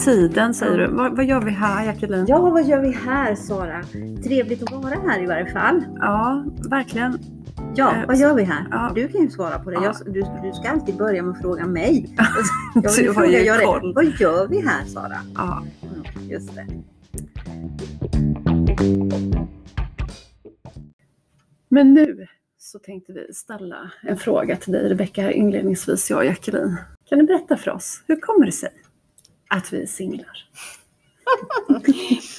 tiden säger du. Vad, vad gör vi här Jacqueline? Ja, vad gör vi här Sara? Trevligt att vara här i varje fall. Ja, verkligen. Ja, Eh, vad gör vi här? ja. Du kan ju svara på det. Ja. Jag, du, du ska alltid börja med att fråga mig. Jag Du vill har fråga jag det. Vad gör vi här Sara? Ja. Mm, just det. Men nu så tänkte vi ställa en fråga till dig Rebecka inledningsvis, jag och Jacqueline. Kan du berätta för oss, hur kommer det sig att vi är singlar?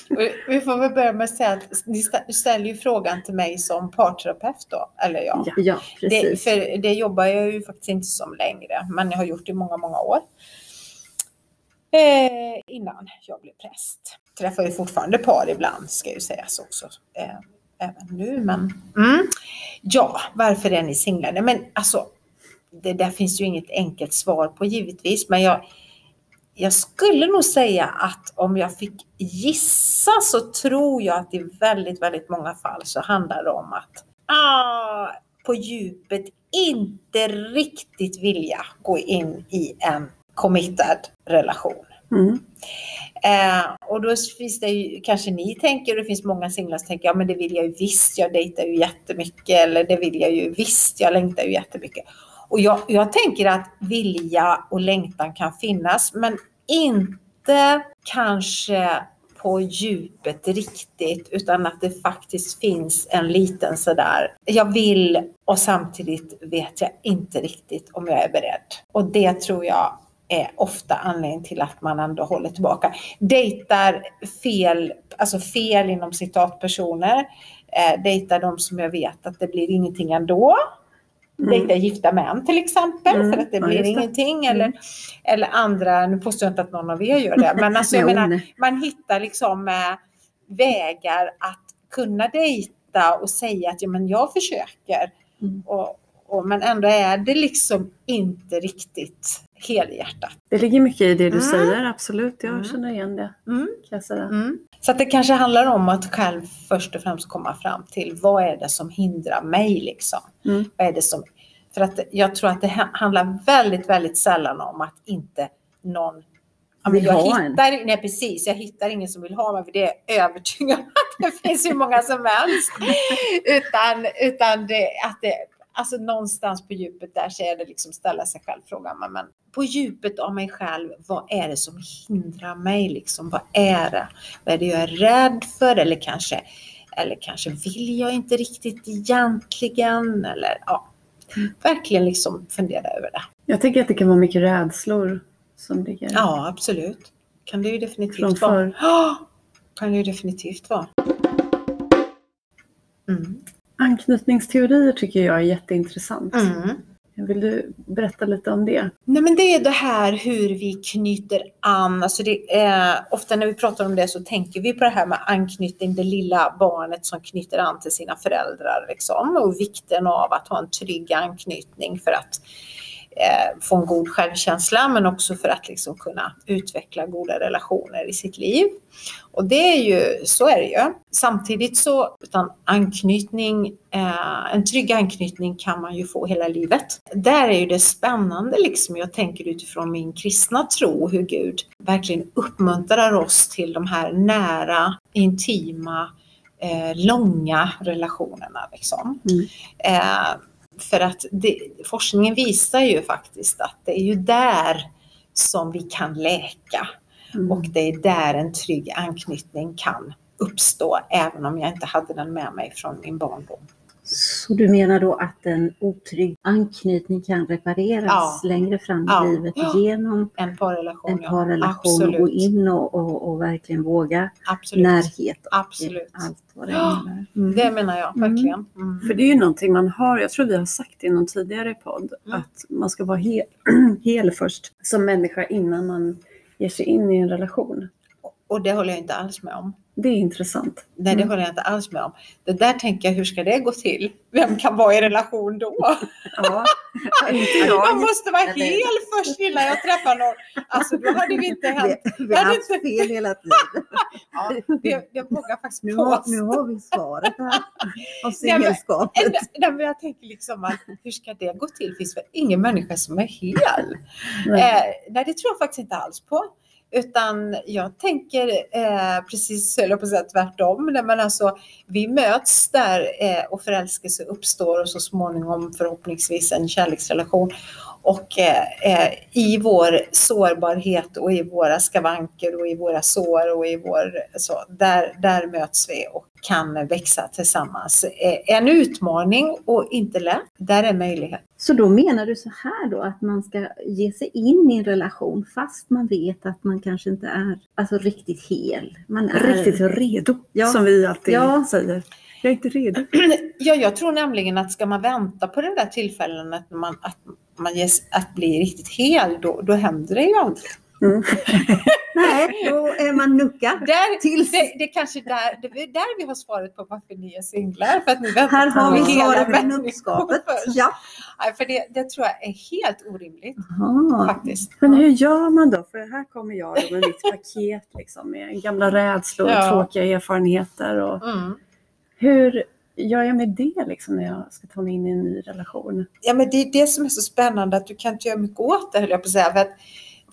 Vi- får väl börja med att säga att ni stä- ställer ju frågan till mig som parterapeut då, eller ja. Ja. Ja, Det, precis. för det jobbar jag ju faktiskt inte som längre, men jag har gjort det i många, många år. Eh, innan jag blev präst. Träffar ju fortfarande par ibland, ska ju sägas också. Eh, även nu, men... Mm. Ja, varför är ni singlar? Nej, Men alltså, det där finns ju inget enkelt svar på givetvis, men jag, jag skulle nog säga att om jag fick gissa så tror jag att i väldigt, väldigt många fall så handlar det om att ah, på djupet inte riktigt vilja gå in i en committed relation. Mm. Eh, och då finns det ju, kanske ni tänker, och det finns många singlar som tänker, ja men det vill jag ju visst, jag dejtar ju jättemycket, eller det vill jag ju visst, jag längtar ju jättemycket. Och jag, jag tänker att vilja och längtan kan finnas, men inte kanske på djupet riktigt, utan att det faktiskt finns en liten sådär, jag vill och samtidigt vet jag inte riktigt om jag är beredd. Och det tror jag är ofta anledningen till att man ändå håller tillbaka. Dejtar fel, alltså fel inom citatpersoner, eh, dejtar de som jag vet att det blir ingenting ändå. Mm. Dejta gifta män till exempel Mm, för att det ja, blir det. ingenting. Eller, eller andra, nu påstår jag inte att någon av er gör det, men alltså jag Jo, menar, nej. man hittar liksom eh, vägar att kunna dejta och säga att ja, men jag försöker. Mm. Och, och, men ändå är det liksom inte riktigt helhjärtat. Det ligger mycket i det du Mm. säger, absolut. Jag Mm. känner igen det. Mm. Mm. Så att det kanske handlar om att själv först och främst komma fram till vad är det som hindrar mig liksom? Mm. Vad är det som, för att jag tror att det ha- handlar väldigt, väldigt sällan om att inte någon Ja, Vill jag ha en. hittar, nej precis, jag hittar ingen som vill ha mig för det är jag övertygad om att det finns hur många som helst. Utan, utan det, att det, alltså någonstans på djupet där så är det liksom ställa sig själv frågan, men, men på djupet av mig själv, vad är det som hindrar mig liksom? Vad är det? Vad är det jag är rädd för? Eller kanske, eller kanske vill jag inte riktigt egentligen? Eller ja, verkligen liksom fundera över det. Jag tänker att det kan vara mycket rädslor som ligger. Ja, absolut. Kan det ju Från definitivt vara. förr. Ja, kan det ju definitivt vara. Mm. Anknytningsteorier tycker jag är jätteintressant. Mm. Vill du berätta lite om det? Nej, men det är det här hur vi knyter an. Alltså det, eh, ofta när vi pratar om det så tänker vi på det här med anknytning, det lilla barnet som knyter an till sina föräldrar. Liksom, och vikten av att ha en trygg anknytning för att få en god självkänsla men också för att liksom kunna utveckla goda relationer i sitt liv. Och det är ju, så är det ju. Samtidigt så, utan anknytning, eh, en trygg anknytning kan man ju få hela livet. Där är ju det spännande liksom, jag tänker utifrån min kristna tro, hur Gud verkligen uppmuntrar oss till de här nära, intima, eh, långa relationerna liksom. Mm. Eh, för att det, forskningen visar ju faktiskt att det är ju där som vi kan läka. Mm. Och det är där en trygg anknytning kan uppstå, även om jag inte hade den med mig från min barndom. Så du menar då att en otrygg anknytning kan repareras Ja. längre fram i Ja. livet Ja. genom En parrelation, en ja. parrelation och gå in och, och, och verkligen våga Absolut. närhet och Absolut. allt vad det Ja. innebär. Mm. Det menar jag Mm. verkligen. Mm. För det är ju någonting man har, jag tror vi har sagt det i någon tidigare podd, Mm. att man ska vara hel, hel först som människa innan man ger sig in i en relation. Och det håller jag inte alls med om. Det är intressant. Nej, det Mm. håller jag inte alls med om. Det där tänker jag, hur ska det gå till? Vem kan vara i relation då? Ja, inte Jag jag. måste vara Eller- hel först innan jag träffar någon. Alltså då hade vi inte hänt. Vi, vi har haft fel hela tiden. Ja, det, det vågar faktiskt Nu har, nu har vi svaret här men- singelskapet. Nej, men jag tänker liksom att hur ska det gå till? Det finns väl ingen människa som är hel? Nej. Eh, nej, det tror jag faktiskt inte alls på. Utan jag tänker eh, precis, höll jag på att säga tvärtom. Nej, Men alltså, vi möts där eh, och förälskelse uppstår och så småningom förhoppningsvis en kärleksrelation. Och eh, eh, i vår sårbarhet och i våra skavanker och i våra sår och i vår, så, där, där möts vi och kan växa tillsammans. Eh, en utmaning och inte lätt, där är möjlighet. Så då menar du så här då att man ska ge sig in i en relation fast man vet att man kanske inte är alltså, riktigt hel. Man är Riktigt redo, Ja. som vi alltid Ja. säger. Jag är inte redo. Ja, jag tror nämligen att ska man vänta på det där tillfällen att man, att man ges, att bli riktigt hel, då, då händer det ju aldrig. Mm. Nej, då är man nuckad. Där, Tills- det, det är kanske där, det är där vi har svaret på varför ni är singlar. För att ni Här har vi svaret på nuckskapet. Ja. Nej, för det, det tror jag är helt orimligt Aha. faktiskt. Men hur gör man då? För här kommer jag med mitt paket liksom, med gamla rädslor och Ja. tråkiga erfarenheter. Och Mm. hur gör jag med det liksom, när jag ska ta mig in i en ny relation? Ja, men det är det som är så spännande att du kan inte göra mycket åt det, höll jag på att säga. För att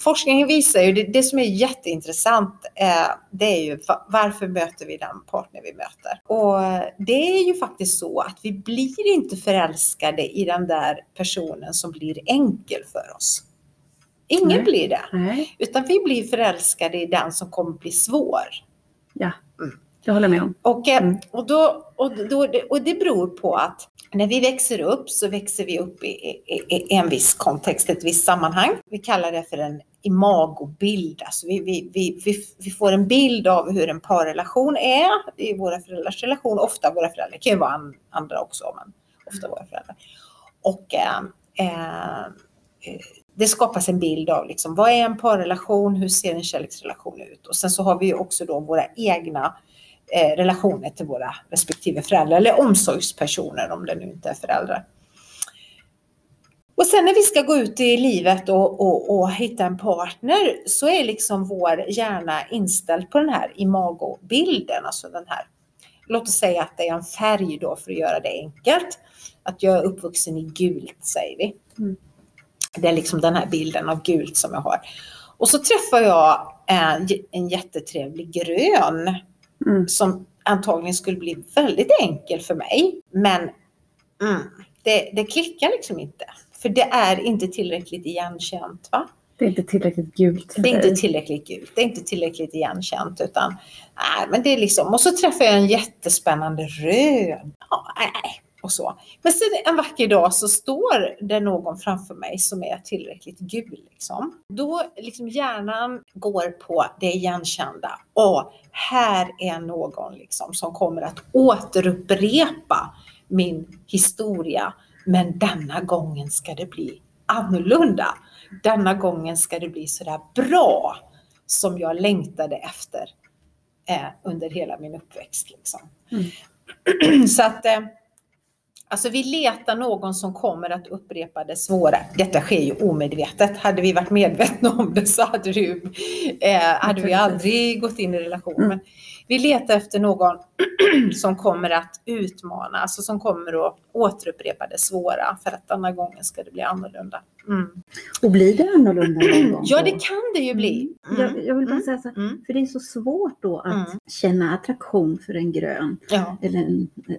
forskningen visar ju, det, det som är jätteintressant, eh, det är ju va- varför möter vi den partner vi möter? Och det är ju faktiskt så att vi blir inte förälskade i den där personen som blir enkel för oss. Ingen Nej. blir det. Nej, Utan vi blir förälskade i den som kommer bli svår. ja. Mm. Det håller jag med om. Och, eh, Mm. och, då, och, då, och det beror på att när vi växer upp så växer vi upp i, i, i en viss kontext, ett visst sammanhang. Vi kallar det för en imagobild. Alltså vi, vi, vi, vi, får en bild av hur en parrelation är i våra föräldrars relation. Ofta våra föräldrar, det kan ju vara an, andra också, men ofta våra föräldrar. Och eh, eh, eh, det skapas en bild av liksom, vad är en parrelation, hur ser en kärleksrelation ut? Och sen så har vi ju också då våra egna eh, relationer till våra respektive föräldrar eller omsorgspersoner om det nu inte är föräldrar. Och sen när vi ska gå ut i livet och, och, och hitta en partner så är liksom vår hjärna inställd på den här imagobilden, alltså den här Låt oss säga att det är en färg då för att göra det enkelt. Att jag är uppvuxen i gult säger vi. Mm. Det är liksom den här bilden av gult som jag har. Och så träffar jag en, en jättetrevlig grön Mm. som antagligen skulle bli väldigt enkel för mig. Men mm, det, det klickar liksom inte. För det är inte tillräckligt igenkänt. Va? Det är inte tillräckligt gult för Det är inte tillräckligt gult, det är inte tillräckligt igenkänt. Utan, nej, men det är liksom, och så träffar jag en jättespännande röd. Ja, nej, och så. Men sen en vacker dag så står det någon framför mig som är tillräckligt gul. Liksom. Då liksom hjärnan går på det igenkända. Och här är någon liksom som kommer att återupprepa min historia. Men denna gången ska det bli annorlunda. Denna gången ska det bli sådär bra som jag längtade efter eh, under hela min uppväxt. Liksom. Så att eh, Alltså vi letar någon som kommer att upprepa det svåra. Detta sker ju omedvetet. Hade vi varit medvetna om det så hade, ju, eh, hade vi aldrig gått in i relation. Vi letar efter någon som kommer att utmana, alltså som kommer att återupprepa det svåra. För att denna gången ska det bli annorlunda. Mm. Och blir det annorlunda någon gång? Ja, det kan det ju bli. Mm. Jag, jag vill bara Mm. säga så här, Mm. för det är så svårt då att Mm. känna attraktion för en grön Ja, eller en eh,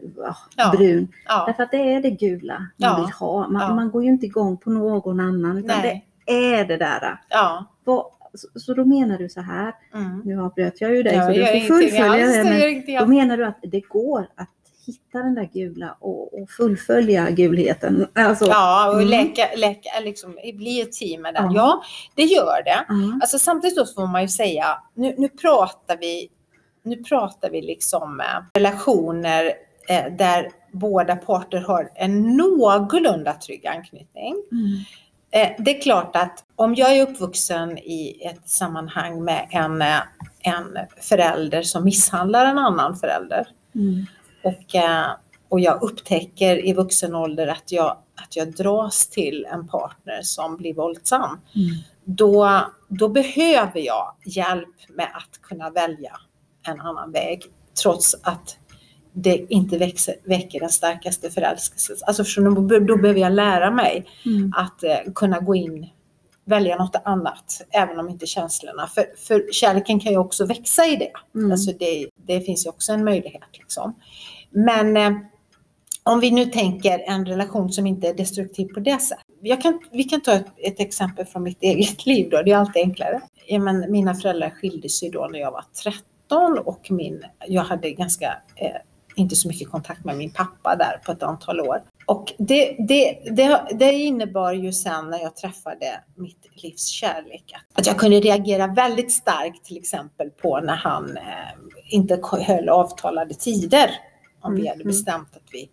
ja, brun. ja, Därför att det är det gula man Ja. vill ha. Man, man går ju inte igång på någon annan utan nej, det är det där. ja. Vad, så, så då menar du så här, Mm. nu avbröt jag ju dig Ja, så du får fullfölja det. Men då menar du att det går att hitta den där gula och, och fullfölja gulheten. Alltså, Ja, och Mm. läka, läka, liksom, bli ett team med den. Ja. Ja, det gör det. ja. Alltså samtidigt då så får man ju säga, nu, nu pratar vi, nu pratar vi liksom eh, relationer eh, där båda parter har en någorlunda trygg anknytning. Mm. Eh, det är klart att om jag är uppvuxen i ett sammanhang med en, eh, en förälder som misshandlar en annan förälder Mm. och, eh, och jag upptäcker i vuxen ålder att jag, att jag dras till en partner som blir våldsam Mm. då, då behöver jag hjälp med att kunna välja en annan väg trots att det inte växer, väcker den starkaste förälskelsen. Alltså ni, då då behöver jag lära mig Mm. att eh, kunna gå in, välja något annat, även om inte känslorna. För, för kärleken kan ju också växa i det. Mm. Alltså det, det finns ju också en möjlighet. Liksom. Men eh, om vi nu tänker en relation som inte är destruktiv på det sättet. Jag kan, vi kan ta ett, ett exempel från mitt eget liv då, det är alltid enklare. Ja, men mina föräldrar skilde sig då när jag var 13 och min, jag hade ganska, eh, inte så mycket kontakt med min pappa där på ett antal år. Och det, det, det, det innebar ju sen när jag träffade mitt livs kärlek att jag kunde reagera väldigt starkt till exempel på när han eh, inte höll avtalade tider. Om vi Mm, hade mm. bestämt att vi,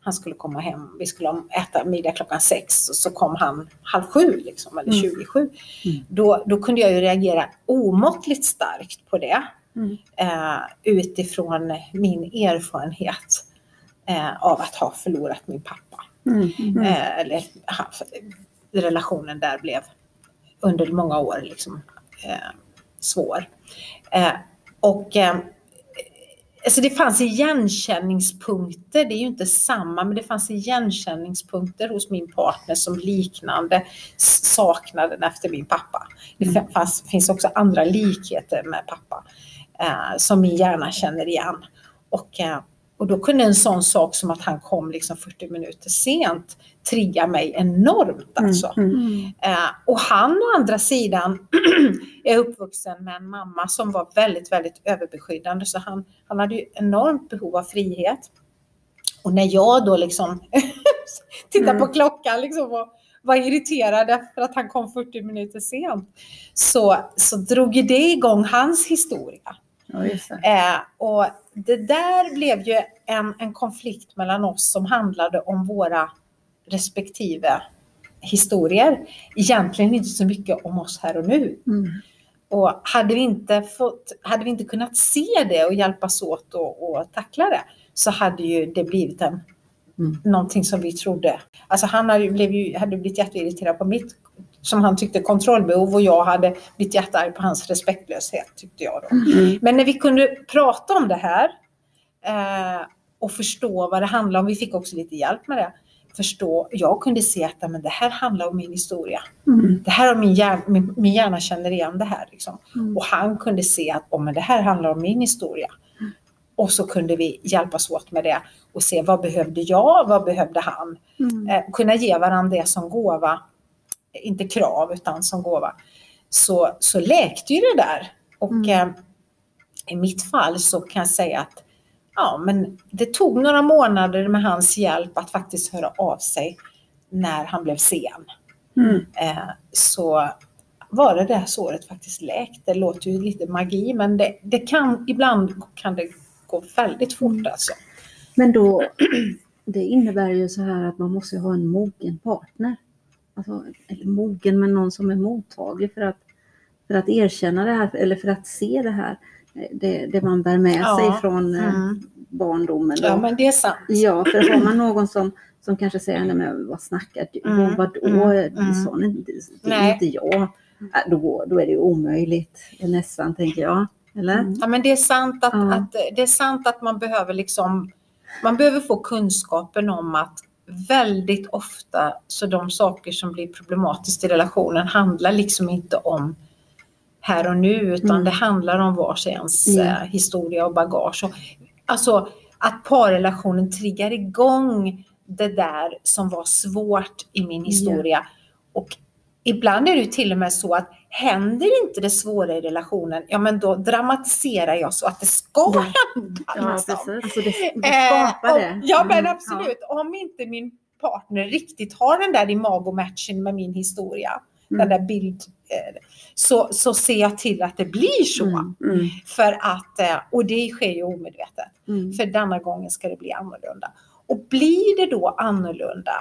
han skulle komma hem, vi skulle äta middag klockan sex och så kom han halv sju liksom, eller Mm. 27. Mm. Då, då kunde jag ju reagera omåttligt starkt på det Mm. eh, utifrån min erfarenhet eh, av att ha förlorat min pappa. Mm. Mm. Eh, eller ha, relationen där blev under många år liksom, svår. Och alltså det fanns igenkänningspunkter, det är ju inte samma, men det fanns igenkänningspunkter hos min partner som liknande saknaden efter min pappa. Det Mm. fanns, finns också andra likheter med pappa eh, som min hjärna känner igen. Och, eh, och då kunde en sån sak som att han kom liksom 40 minuter sent trigga mig enormt alltså. Mm. Mm. Eh, och han å andra sidan är uppvuxen med en mamma som var väldigt, väldigt överbeskyddande. Så han, han hade ju enormt behov av frihet. Och när jag då liksom tittar Mm. på klockan liksom och var irriterad för att han kom 40 minuter sent. Så, så drog det igång hans historia. Det. Eh, och det där blev ju en, en konflikt mellan oss som handlade om våra respektive historier. Egentligen inte så mycket om oss här och nu. Mm. Och hade vi inte, fått, hade vi inte kunnat se det och hjälpas åt och, och tackla det så hade ju det blivit en, Mm. någonting som vi trodde. Alltså han hade, ju, blev ju, hade blivit jätteirriterad på mitt, som han tyckte, kontrollbehov och jag hade blivit jättearg på hans respektlöshet tyckte jag då. Mm. Men när vi kunde prata om det här eh, och förstå vad det handlar om, vi fick också lite hjälp med det, förstå, jag kunde se att men det här handlar om min historia. Mm. Det här har min, hjärna, min, min hjärna känner igen det här. Liksom. Mm. Och han kunde se att oh, men det här handlar om min historia. Och så kunde vi hjälpas åt med det och se vad behövde jag, vad behövde han? Mm. Eh, kunna ge varandra det som gåva, inte krav utan som gåva. Så, så läkte ju det där. Och Mm. eh, i mitt fall så kan jag säga att ja, men det tog några månader med hans hjälp att faktiskt höra av sig när han blev sen. Mm. Eh, så var det där såret faktiskt läkt. Det låter ju lite magi men det, det kan, ibland kan det gå väldigt fort Mm. alltså. Men då, det innebär ju så här att man måste ha en mogen partner. Alltså, eller mogen, men någon som är mottaglig för att, för att erkänna det här, eller för att se det här. eh, Det, det man bär med Ja, sig från eh, mm. barndomen. Då. Ja men det är sant. Ja, för har man någon som, som kanske säger, nej men vad snackar du Mm, om? Vadå? mm, Det mm. sa ni inte, det är inte jag. Äh, Då, då är det omöjligt, nästan, tänker jag. Eller? Ja men det är sant att, Ja. att, det är sant att man behöver liksom man behöver få kunskapen om att väldigt ofta så de saker som blir problematiskt i relationen handlar liksom inte om här och nu utan Mm. det handlar om vars ens Ja. eh, historia och bagage. Och, alltså att parrelationen triggar igång det där som var svårt i min historia. Och ibland är det till och med så att händer inte det svåra i relationen, ja men då dramatiserar jag så att det ska Ja. hända. Ja, liksom. precis. Alltså det, det Eh, skapar om- det. Ja men Mm, absolut. Om inte min partner riktigt har den där imago-matchen med min historia, Mm. den där bild, eh, så, så ser jag till att det blir så. Mm. Mm. För att, eh, och det sker ju omedvetet. Mm. För denna gången ska det bli annorlunda. Och blir det då annorlunda,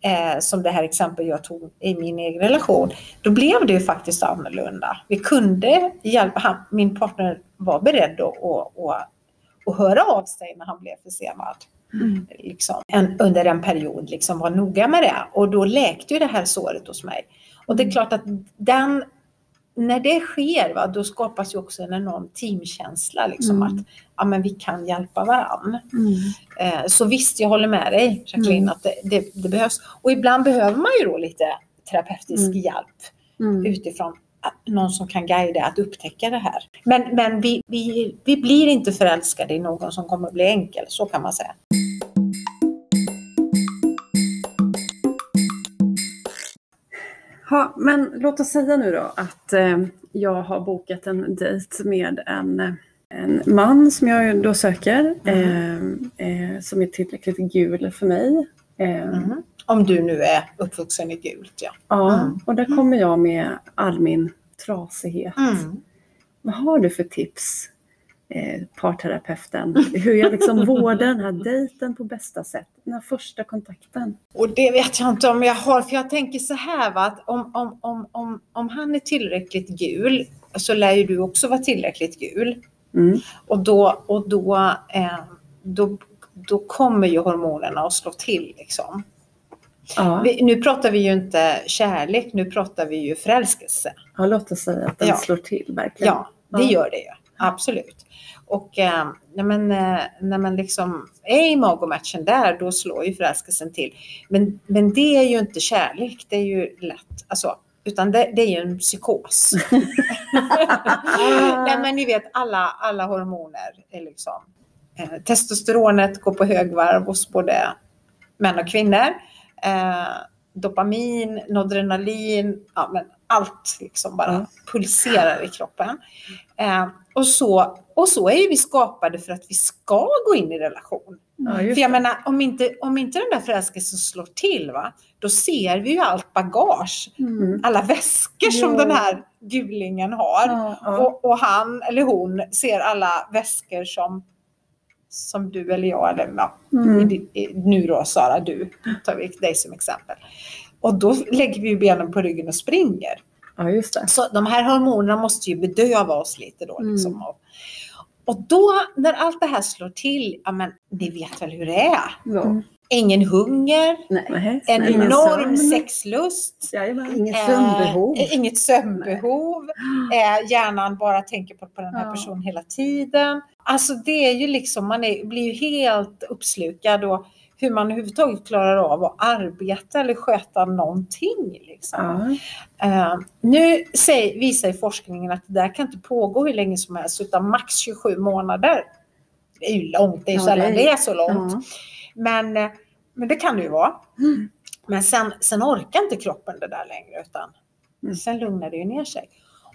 eh, som det här exempel jag tog i min egen relation, då blev det ju faktiskt annorlunda. Vi kunde hjälpa, han, min partner var beredd att, att, att, att höra av sig när han blev försenad. Mm. Liksom, en, under en period, liksom var noga med det. Och då läkte ju det här såret hos mig. Och det är Mm. klart att den, när det sker, va, då skapas ju också en enorm teamkänsla. Liksom, Mm. Att ja, men vi kan hjälpa varandra. Mm. Eh, så visst, jag håller med dig Jacqueline, Mm. att det, det, det behövs. Och ibland behöver man ju då lite terapeutisk Mm. hjälp. Mm. utifrån att- någon som kan guida att upptäcka det här. Men, men vi, vi, vi blir inte förälskade i någon som kommer bli enkel, så kan man säga. Ja, men låt oss säga nu då att eh, jag har bokat en dejt med en, en man som jag då söker, eh, eh, som är tillräckligt gul för mig. Eh, Mm. Om du nu är uppvuxen i gult, ja. Ja, Mm. och där kommer jag med all min trasighet. Mm. Vad har du för tips, eh, parterapeuten, hur jag liksom vårdar den här dejten på bästa sätt, den här första kontakten? Och det vet jag inte om jag har, för jag tänker så här va, att om, om, om, om, om han är tillräckligt gul så lär ju du också vara tillräckligt gul. Mm. Och då, och då, eh, då, då kommer ju hormonerna att slå till liksom. Ja, Vi, nu pratar vi ju inte kärlek, nu pratar vi ju förälskelse. ja, låt oss säga att den Ja. slår till verkligen. Ja, det Ja. gör det ju. Absolut. Och eh, när, man, eh, när man liksom är i magomatchen där, då slår ju förälskelsen till. Men, men det är ju inte kärlek, det är ju lätt. Alltså, utan det, det är ju en psykos. Nej, men ni vet, alla, alla hormoner är liksom... Eh, testosteronet går på högvarv hos både män och kvinnor. Eh, dopamin, adrenalin, ja, men allt liksom bara Ja. pulserar i kroppen. Eh, och, så, och så är vi skapade för att vi ska gå in i relation. Ja, För jag menar, om inte, om inte den där förälskelsen slår till, va, då ser vi ju allt bagage, Mm. alla väskor som Ja. den här gulingen har. Ja. Och, och han eller hon ser alla väskor som, som du eller jag, eller ja, Mm. i, i, nu då Sara, du, tar vi dig som exempel. Och då lägger vi benen på ryggen och springer. Ja, just det. Så de här hormonerna måste ju bedöva oss lite då. Liksom. Mm. Och, då när allt det här slår till, ja men ni vet väl hur det är? Mm. Ingen hunger, Nej. En nej, enorm sömn. sexlust. Jajamän. Inget Eh, sömnbehov. inget sömnbehov. Eh, hjärnan bara tänker på, på den här Ja. personen hela tiden. Alltså det är ju liksom, man är, blir ju helt uppslukad och hur man överhuvudtaget klarar av att arbeta eller sköta någonting. Liksom. Ja. Eh, nu säger, visar forskningen att det där kan inte pågå hur länge som helst utan max 27 månader. Det är ju långt, det är ju Ja, sällan det det är- så långt. Ja. Men, eh, men det kan det ju vara. Mm. Men sen, sen orkar inte kroppen det där längre utan Mm. sen lugnar det ju ner sig.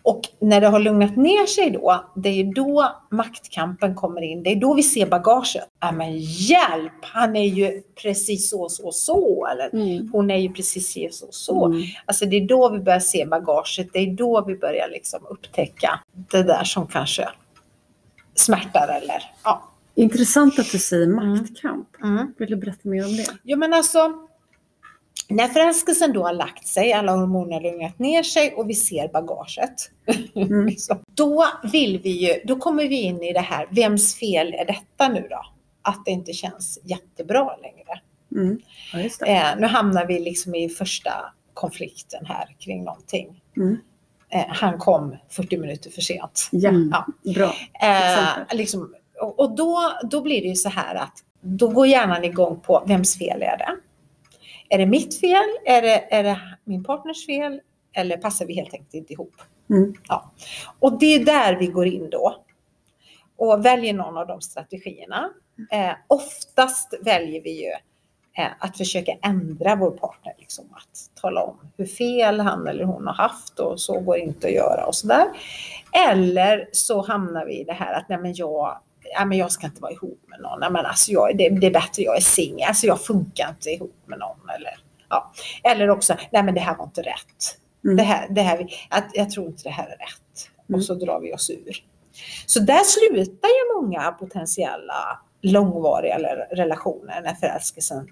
Och när det har lugnat ner sig då, det är ju då maktkampen kommer in. Det är då vi ser bagaget. Ja men hjälp, han är ju precis så, så, så. Eller Mm. hon är ju precis så, så. Mm. Alltså det är då vi börjar se bagaget. Det är då vi börjar liksom upptäcka det där som kanske smärtar eller ja. Intressant att du säger maktkamp. Mm. Vill du berätta mer om det? Jo men alltså, när förälskelsen då har lagt sig, alla hormoner har lugnat ner sig och vi ser bagaget. Mm. då vill vi ju, då kommer vi in i det här, vems fel är detta nu då? Att det inte känns jättebra längre. Mm. Ja. Eh, nu hamnar vi liksom i första konflikten här kring någonting. Mm. Eh, han kom 40 minuter för sent. Ja. Ja. bra. Eh, liksom, och och då, då blir det ju så här att då går hjärnan igång på vems fel är det? Är det mitt fel? Är det, är det min partners fel? Eller passar vi helt enkelt inte ihop? Mm. Ja. Och det är där vi går in då och väljer någon av de strategierna. Eh, oftast väljer vi ju eh, att försöka ändra vår partner, liksom, att tala om hur fel han eller hon har haft och så går det inte att göra och sådär. Eller så hamnar vi i det här att nej men jag, ja, men jag ska inte vara ihop med någon. Nej, men alltså jag, det, det är bättre jag är singel, alltså jag funkar inte ihop med någon. Eller, ja. eller också, nej men det här var inte rätt. Mm. Det här, det här, att, jag tror inte det här är rätt. Mm. Och så drar vi oss ur. Så där slutar ju många potentiella långvariga relationer när förälskelsen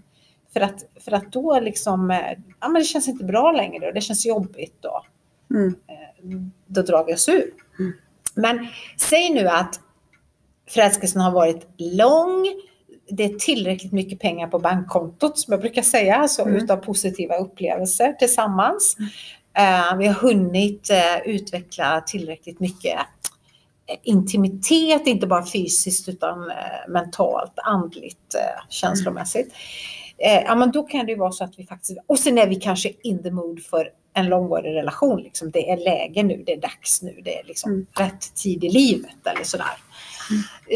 för att, för att då liksom, eh, ja men det känns inte bra längre och det känns jobbigt då. Mm. Då drar vi oss ur. Mm. Men säg nu att förälskelsen har varit lång, det är tillräckligt mycket pengar på bankkontot som jag brukar säga, alltså Mm. utav positiva upplevelser tillsammans. Eh, vi har hunnit eh, utveckla tillräckligt mycket eh, intimitet, inte bara fysiskt utan eh, mentalt, andligt, känslomässigt. Eh, ja, men då kan det ju vara så att vi faktiskt, och sen är vi kanske in the mood för en långvarig relation. Liksom. Det är läge nu, det är dags nu, det är liksom Mm. rätt tid i livet eller sådär.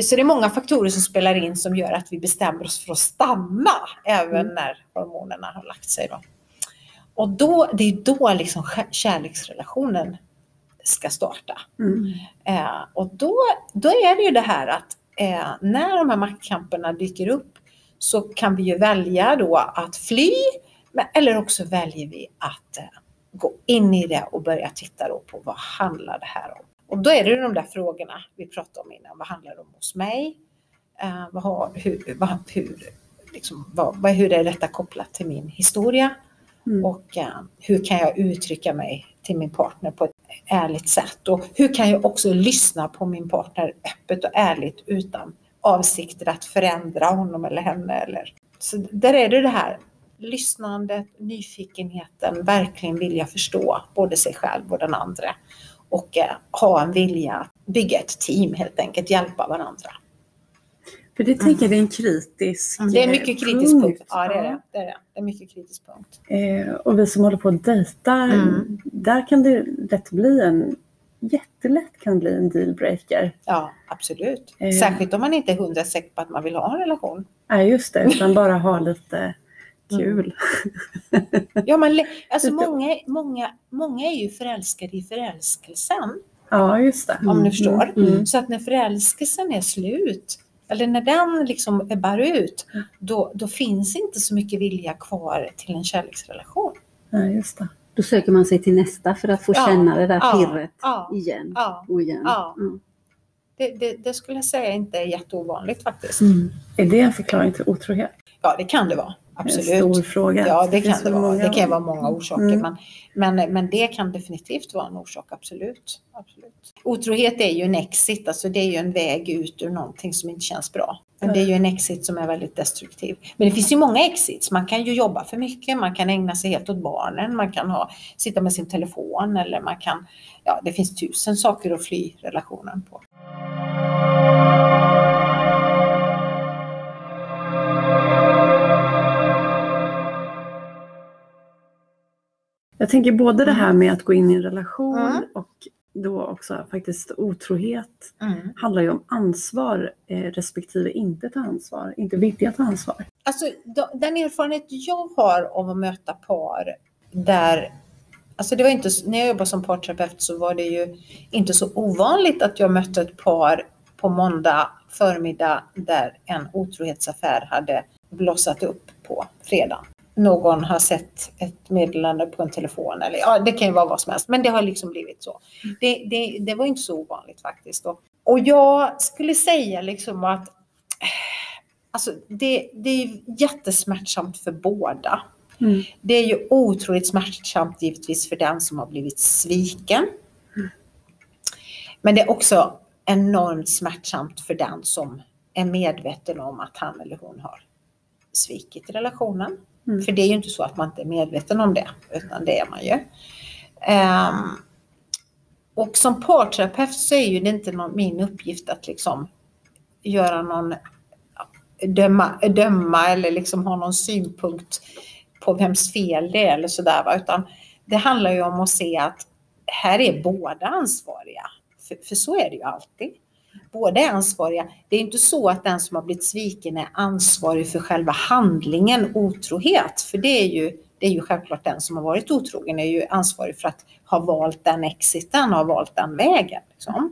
Så det är många faktorer som spelar in som gör att vi bestämmer oss för att stanna även Mm. när hormonerna har lagt sig. Då. Och då, det är då liksom kä- kärleksrelationen ska starta. Mm. Eh, och då, då är det ju det här att eh, när de här maktkamperna dyker upp så kan vi ju välja då att fly eller också väljer vi att eh, gå in i det och börja titta då på vad handlar det här om. Och då är det de där frågorna vi pratade om innan. Vad handlar det om hos mig? Eh, vad har, hur, vad, hur, liksom, vad, hur är detta kopplat till min historia? Mm. Och eh, hur kan jag uttrycka mig till min partner på ett ärligt sätt? Och hur kan jag också lyssna på min partner öppet och ärligt utan avsikter att förändra honom eller henne? Eller. Så där är det det här lyssnandet, nyfikenheten, verkligen vilja förstå både sig själv och den andra. Och eh, ha en vilja att bygga ett team helt enkelt, hjälpa varandra. För det tänker jag är en kritisk Mm, Det är en mycket eh, kritisk punkt. Ja, det är det. det, är det. det är mycket kritisk punkt. Eh, och vi som håller på och dejtar, Mm. där kan det lätt bli en, jättelätt kan bli en dealbreaker. Ja, absolut. Eh. Särskilt om man inte är hundra säker på att man vill ha en relation. Nej just det, utan bara ha lite kul. Ja, man, alltså många, många, många är ju förälskade i förälskelsen, Ja just det. om ni förstår. Mm. Så att när förälskelsen är slut, eller när den liksom ebbar ut, Mm. då, då finns inte så mycket vilja kvar till en kärleksrelation. Ja, just det. Då söker man sig till nästa för att få Ja, känna det där ja, pirret ja, igen Ja, och igen. Ja. Mm. det, det, det skulle jag säga inte är jätteovanligt faktiskt. Mm. Är det en förklaring till otrohet? Ja, det kan det vara. Det Absolut. En stor fråga. Ja, det finns kan det vara. många- Det kan vara många orsaker. Mm. Men, men, men det kan definitivt vara en orsak, absolut. absolut. Otrohet är ju en exit, alltså det är ju en väg ut ur någonting som inte känns bra. Men det är ju en exit som är väldigt destruktiv. Men det finns ju många exits. Man kan ju jobba för mycket, man kan ägna sig helt åt barnen, man kan ha, sitta med sin telefon eller man kan, ja det finns tusen saker att fly relationen på. Jag tänker både det här med att gå in i en relation Mm. och då också faktiskt otrohet Mm. handlar ju om ansvar eh, respektive inte ta ansvar, inte vilja ta ansvar. Alltså de- den erfarenhet jag har av att möta par där, alltså det var inte, när jag jobbade som parterapeut så var det ju inte så ovanligt att jag mötte ett par på måndag förmiddag där en otrohetsaffär hade blossat upp på fredag. Någon har sett ett meddelande på en telefon eller ja, det kan ju vara vad som helst, men det har liksom blivit så. Det, det, det var inte så ovanligt faktiskt. Och, och jag skulle säga liksom att Alltså det, det är jättesmärtsamt för båda. Mm. Det är ju otroligt smärtsamt givetvis för den som har blivit sviken. Men det är också enormt smärtsamt för den som är medveten om att han eller hon har svikit relationen. Mm. För det är ju inte så att man inte är medveten om det, utan det är man ju. Um, och som parterapeut så är ju det inte någon, min uppgift att liksom göra någon döma, döma eller liksom ha någon synpunkt på vems fel det är eller sådär. Va? Utan det handlar ju om att se att här är båda ansvariga. För, för så är det ju alltid. Båda är ansvariga. Det är inte så att den som har blivit sviken är ansvarig för själva handlingen otrohet. För det är ju, det är ju självklart den som har varit otrogen är ju ansvarig för att ha valt den exiten och ha valt den vägen. Liksom.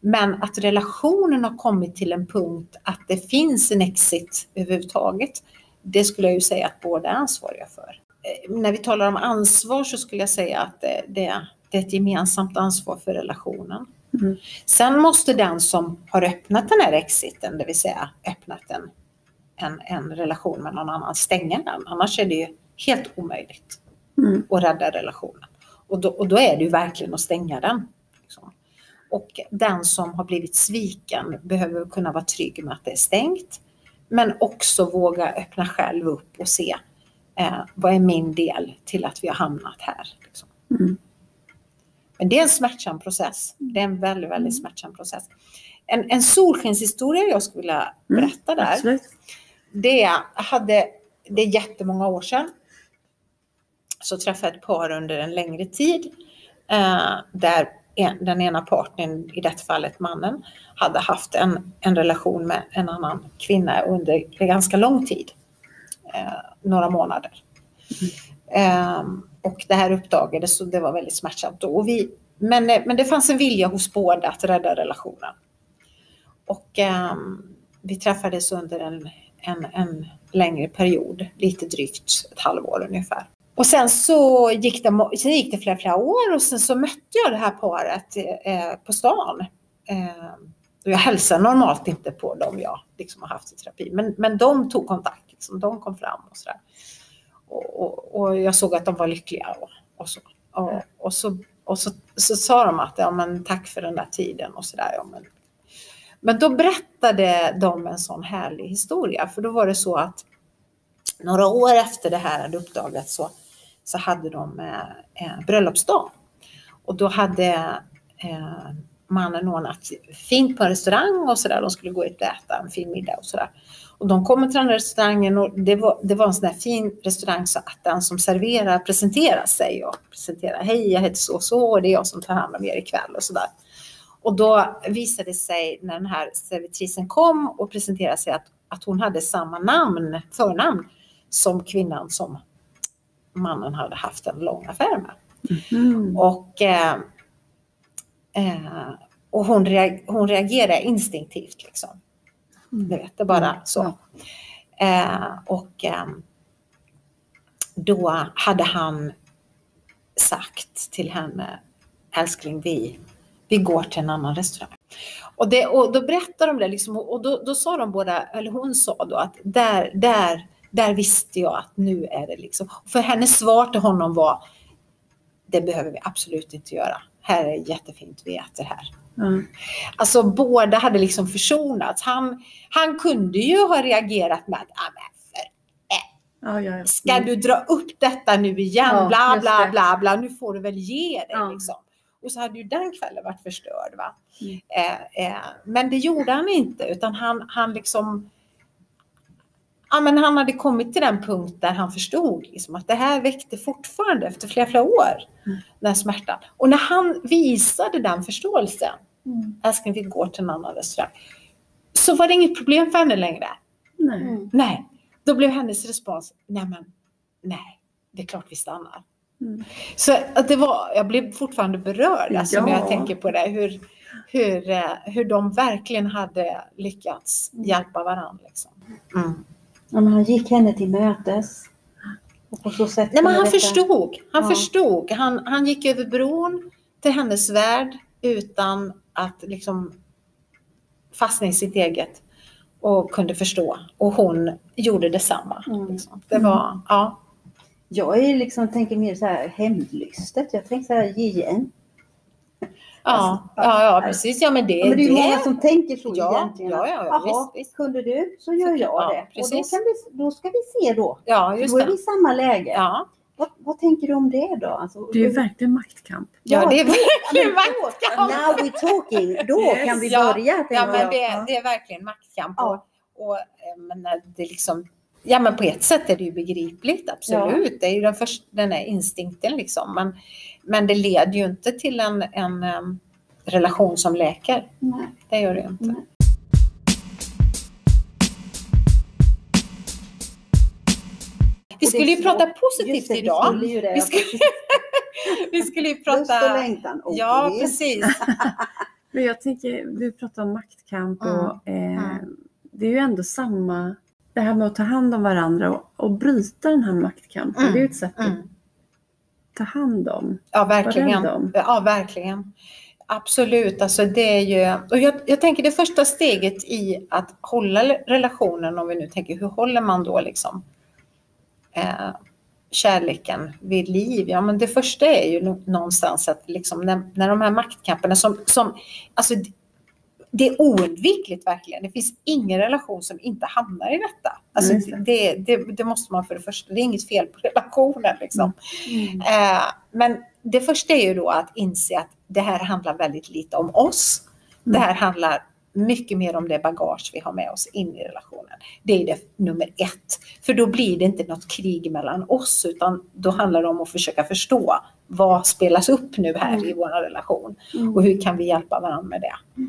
Men att relationen har kommit till en punkt att det finns en exit överhuvudtaget, det skulle jag ju säga att båda är ansvariga för. Eh, när vi talar om ansvar så skulle jag säga att det, det, det är ett gemensamt ansvar för relationen. Mm. Sen måste den som har öppnat den här exiten, det vill säga öppnat en, en, en relation med någon annan, stänga den. Annars är det ju helt omöjligt Mm. att rädda relationen. Och då, och då är det ju verkligen att stänga den. Liksom. Och den som har blivit sviken behöver kunna vara trygg med att det är stängt. Men också våga öppna själv upp och se eh, vad är min del till att vi har hamnat här. Liksom. Mm. Men det är en smärtsam process. Det är en väldigt, väldigt smärtsam process. En, en solskenshistoria jag skulle vilja berätta där. Absolut. Det hade, det är jättemånga år sedan. så träffade jag ett par under en längre tid eh, där en, den ena partnern, i detta fallet mannen, hade haft en, en relation med en annan kvinna under ganska lång tid. Eh, några månader. Ehm, och det här uppdagades och det var väldigt smärtsamt. då. Och vi, men, eh, men det fanns en vilja hos båda att rädda relationen. Och ehm, vi träffades under en, en, en längre period, lite drygt ett halvår ungefär. Och sen så gick det, sen gick det flera, flera år och sen så mötte jag det här paret eh, på stan. Eh, och jag hälsar normalt inte på dem jag liksom har haft i terapi, men, men de tog kontakt. Liksom. De kom fram och sådär. Och, och, och jag såg att de var lyckliga och, och så. Och, och, så, och så, så sa de att ja, men tack för den där tiden och sådär. Ja, men, men då berättade de en sån härlig historia, för då var det så att några år efter det här hade uppdagats så, så hade de eh, eh, bröllopsdag. Och då hade eh, mannen ordnat fint på en restaurang och sådär. De skulle gå ut och äta en fin middag och sådär. Och de kommer till den här restaurangen och det var, det var en sån där fin restaurang så att den som serverar presenterar sig och presenterar hej jag heter så och så och det är jag som tar hand om er ikväll och sådär. Och då visade det sig när den här servitrisen kom och presenterade sig att, att hon hade samma namn, förnamn som kvinnan som mannen hade haft en lång affär med. Mm. Och, eh, eh, och hon, reag, hon reagerar instinktivt. Liksom. Du vet, det bara Mm, så. Eh, och eh, då hade han sagt till henne, älskling vi, vi går till en annan restaurang. Och, det, och då berättade de det liksom, och då, då sa de båda, eller hon sa då att där, där, där visste jag att nu är det liksom. För hennes svar till honom var, det behöver vi absolut inte göra. Här är jättefint, vi äter här. Ja. Alltså båda hade liksom försonats. Han, han kunde ju ha reagerat med att, ah, men för, Ja, ja, ja. ska du dra upp detta nu igen? Ja, bla bla bla bla, nu får du väl ge dig Ja. liksom. Och så hade ju den kvällen varit förstörd. Va? Mm. Eh, eh, men det gjorde han inte utan han, han liksom Ja, men han hade kommit till den punkt där han förstod liksom, att det här väckte fortfarande efter flera, flera år Mm. den här smärtan. Och när han visade den förståelsen, Mm. älskling vi går till en annan restaurang, så var det inget problem för henne längre. Nej. Mm. Nej, då blev hennes respons, nej men nej, det är klart vi stannar. Mm. Så att det var, jag blev fortfarande berörd alltså, Ja. när jag tänker på det, hur, hur, eh, hur de verkligen hade lyckats hjälpa varandra. Liksom. Mm. Ja, men han gick henne till mötes. Och på så sätt Nej, men han förstod. Han Ja. förstod. Han, han gick över bron till hennes värld utan att liksom fastna i sitt eget och kunde förstå. Och hon gjorde detsamma. Mm. Liksom. Det var, ja. Jag är liksom, tänker mer så här hämndlystet. Jag tänker så här, ge igen. Ja, Alltså, ja, ja, precis. Ja, men det, Ja, men det är ju det- många som tänker så Ja, egentligen. ja, ja, ja, Jaha, visst, visst. kunde du så gör jag Ja, det. Och då, precis. kan vi, då ska vi se då. Ja, just då är vi det. i samma läge. Ja, Vad, vad tänker du om det då? Alltså, Det är verkligen maktkamp. ja det är verkligen maktkamp. Now we're talking. Då Yes. kan vi Ja, börja. Ja, men det, Ja. det är verkligen maktkamp. Ja. Och, och, eh, men det liksom, ja, men på ett sätt är det ju begripligt, absolut. Det är ju den, första, den här instinkten liksom. Men, men det leder ju inte till en, en relation som läker. Nej. Det gör det ju inte. Nej. Vi skulle ju prata positivt det, vi idag. skulle ju det. Vi skulle- Vi skulle ju Lust och prata... längtan. och Ja, precis. Men jag tänker, du pratar om maktkamp Mm. och eh, Mm. det är ju ändå samma, det här med att ta hand om varandra och, och bryta den här maktkampen. Mm. Det är ju ett sätt att Mm. Ta hand om. Ja, verkligen. om. Ja, verkligen. Absolut, alltså det är ju, och jag, jag tänker det första steget i att hålla relationen, om vi nu tänker hur håller man då liksom eh, kärleken vid liv? Ja, men det första är ju nå- någonstans att liksom när, när de här maktkamperna som, som alltså det- är oundvikligt verkligen. Det finns ingen relation som inte hamnar i detta. Alltså Just det, det, det måste man för det första, det är inget fel på relationen liksom. Mm. Eh, men det första är ju då att inse att det här handlar väldigt lite om oss. Mm. Det här handlar mycket mer om det bagage vi har med oss in i relationen. Det är det nummer ett. För då blir det inte något krig mellan oss utan då handlar det om att försöka förstå vad spelas upp nu här Mm. i vår relation Mm. och hur kan vi hjälpa varandra med det.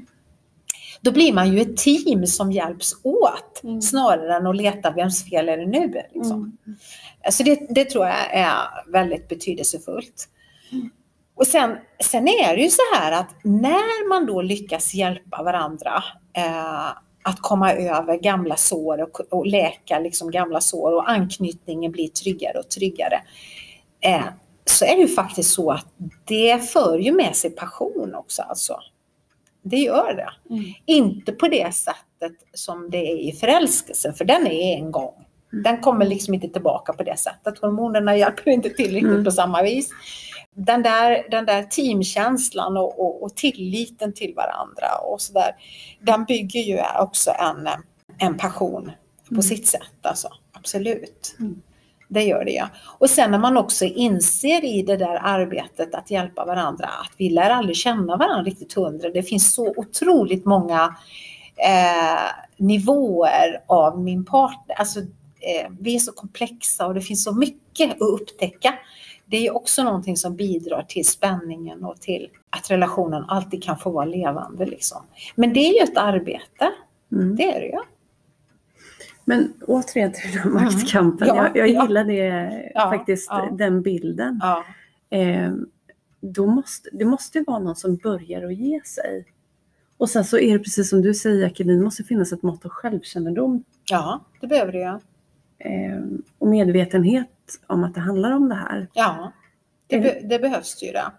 Då blir man ju ett team som hjälps åt Mm. snarare än att leta vems fel är det nu. Liksom. Mm. Alltså det, det tror jag är väldigt betydelsefullt. Mm. Och sen, sen är det ju så här att när man då lyckas hjälpa varandra eh, att komma över gamla sår och, och läka liksom gamla sår och anknytningen blir tryggare och tryggare. Eh, så är det ju faktiskt så att det för ju med sig passion också. Alltså. Det gör det. Mm. Inte på det sättet som det är i förälskelsen, för den är en gång. Den kommer liksom inte tillbaka på det sättet. Hormonerna hjälper inte till riktigt Mm. på samma vis. Den där, den där teamkänslan och, och, och tilliten till varandra och sådär, den bygger ju också en, en passion på Mm. sitt sätt. Alltså. Absolut. Mm. Det gör det ja. Och sen när man också inser i det där arbetet att hjälpa varandra att vi lär aldrig känna varandra riktigt hundra. Det finns så otroligt många eh, nivåer av min partner. Alltså, eh, vi är så komplexa och det finns så mycket att upptäcka. Det är också någonting som bidrar till spänningen och till att relationen alltid kan få vara levande. Liksom. Men det är ju ett arbete, Mm. det är det ju. Men återigen till den här maktkampen. Mm. Ja, jag, jag ja. gillar det, Ja, faktiskt, ja. den bilden. Ja. Eh, då måste, det måste ju vara någon som börjar att ge sig. Och sen så är det precis som du säger det måste finnas ett mått av självkännedom ja, det behöver det ju. eh, och medvetenhet om att det handlar om det här. Ja, det, be, det behövs ju det.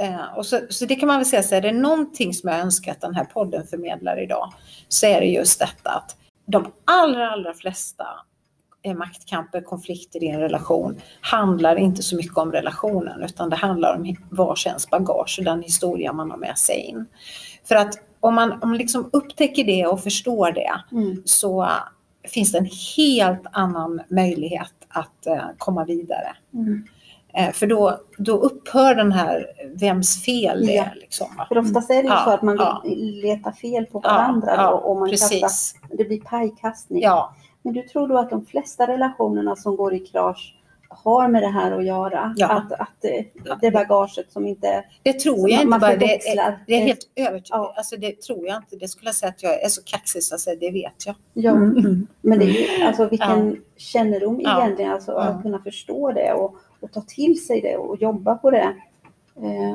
Eh, och så, så det kan man väl säga, så är det någonting som jag önskar att den här podden förmedlar idag, så är det just detta att de allra, allra flesta eh, maktkamper, konflikter i en relation handlar inte så mycket om relationen, utan det handlar om vars ens bagage och den historia man har med sig in. För att om man, om man liksom upptäcker det och förstår det, Mm. så finns det en helt annan möjlighet att eh, komma vidare. Mm. Eh, för då, då upphör den här vems fel det är. Liksom? För oftast är det ju Ja, så att man ja. vill leta fel på varandra ja, och, och man kastar, det blir pajkastning. Men du tror då att de flesta relationerna som går i krasch har med det här att göra? Ja. Att, att det, bagaget som inte... det tror jag inte man bara. Det är, det är helt övertygad. Ja. Alltså det tror jag inte. Det skulle jag säga att jag är så kaxig så att säga, det vet jag. Ja, Mm. men det är ju alltså vilken kännedom Ja. egentligen, alltså Ja. att kunna förstå det och, och ta till sig det och jobba på det. Eh,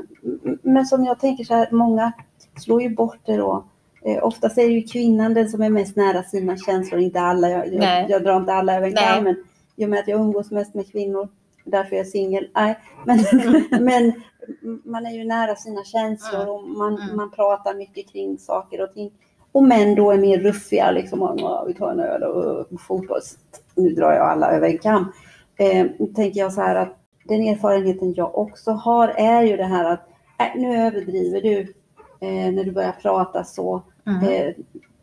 men som jag tänker så här, många slår ju bort det då. Eh, oftast är det ju kvinnan den som är mest nära sina känslor, inte alla. Jag, jag, jag drar inte alla över en kam, men i och med att jag umgås mest med kvinnor, därför är jag singel. Nej, men, men man är ju nära sina känslor och man, Mm. man pratar mycket kring saker och ting. Och män då är mer ruffiga, liksom, och, "Åh, vi tar en öl och, och fotboll. Nu drar jag alla över en kam. Eh, tänker jag så här att den erfarenheten jag också har är ju det här att äh, nu överdriver du eh, när du börjar prata så. Mm. Eh,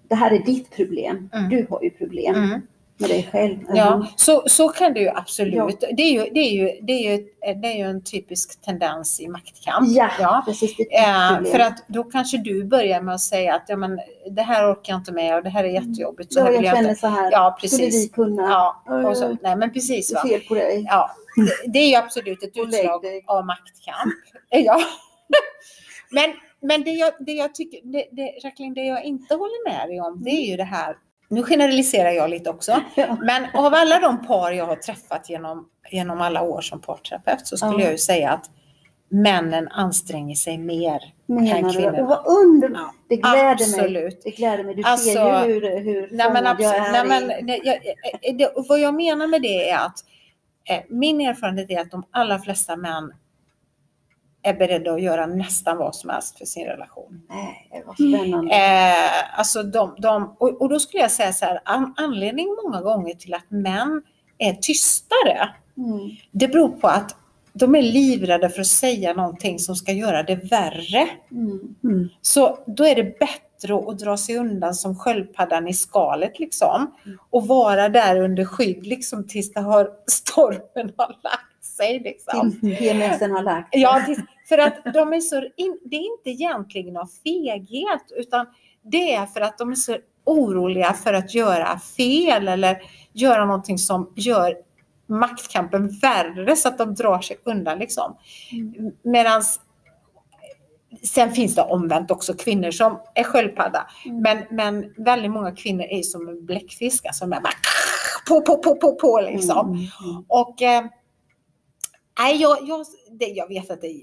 det här är ditt problem. Mm. Du har ju problem Mm. Med dig själv. Ja, så, så kan det ju absolut. Ja. Det, är ju, det, är ju, det, är ju, det är ju en typisk tendens i maktkamp. Ja, Ja. precis. Eh, för att då kanske du börjar med att säga att ja, men, det här orkar jag inte med och det här är jättejobbigt. Så ja, jag känner så här. Ja, Skulle vi precis. kunna? Ja, och så, nej men precis. Va? Fel på dig. Ja, det, det är ju absolut ett utslag av maktkamp. Ja. Men, men det jag, det jag tycker, det, det, Jacqueline, det jag inte håller med dig om, det är ju det här, nu generaliserar jag lite också, Ja. men av alla de par jag har träffat genom, genom alla år som parterapeut så skulle Ja. jag ju säga att männen anstränger sig mer Menar än du? kvinnorna. Och vad under... Ja, Det gläder mig. Absolut. Det gläder mig. Du Alltså, ser ju hur, hur Nej, men absolut. jag är Nej, men, nej, jag, eh, det, och vad jag menar med det är att eh, min erfarenhet är att de allra flesta män är beredda att göra nästan vad som helst för sin relation. Nej, vad spännande. Eh, alltså de, de, och, och då skulle jag säga så här, an, anledningen många gånger till att män är tystare, Mm. det beror på att de är livrädda för att säga någonting som ska göra det värre. Mm. Mm. Så då är det bättre att dra sig undan som sköldpaddan i skalet liksom. Mm. Och vara där under skydd liksom tills det har, stormen har lagt sig. Liksom. PMSen har lagt. Ja, för att de är så, in, det är inte egentligen av feghet utan det är för att de är så oroliga för att göra fel eller göra någonting som gör maktkampen värre så att de drar sig undan liksom. Mm. Medan Sen finns det omvänt också kvinnor som är sköldpadda. Mm. Men, men väldigt många kvinnor är som en bläckfisk. Alltså de är bara på, på, på, på, på liksom. Mm, mm. Och eh, nej, jag, jag, det, jag vet att det är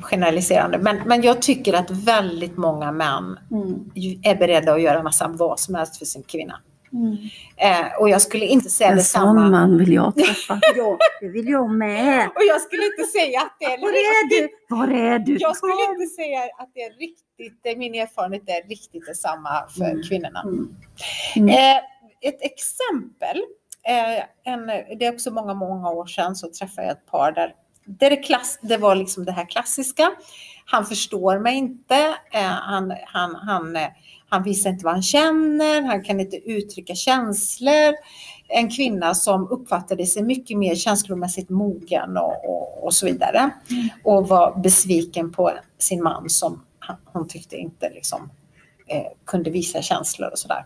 generaliserande, men, men jag tycker att väldigt många män Mm. är beredda att göra nästan vad som helst för sin kvinna. Mm. Eh, och jag skulle inte säga En detsamma. sån man vill jag träffa. ja, det vill jag med. Och jag skulle inte säga att det är Var är du? Var är du? Jag skulle inte säga att det är riktigt, det är min erfarenhet är riktigt detsamma för Mm. kvinnorna. Mm. Mm. Eh, ett exempel, en, det är också många, många år sedan så träffade jag ett par där, där det, klass, det var liksom det här klassiska. Han förstår mig inte, eh, han, han, han, eh, han visar inte vad han känner, han kan inte uttrycka känslor. En kvinna som uppfattade sig mycket mer känslomässigt mogen och, och, och så vidare. Mm. Och var besviken på sin man som hon tyckte inte liksom, eh, kunde visa känslor och sådär.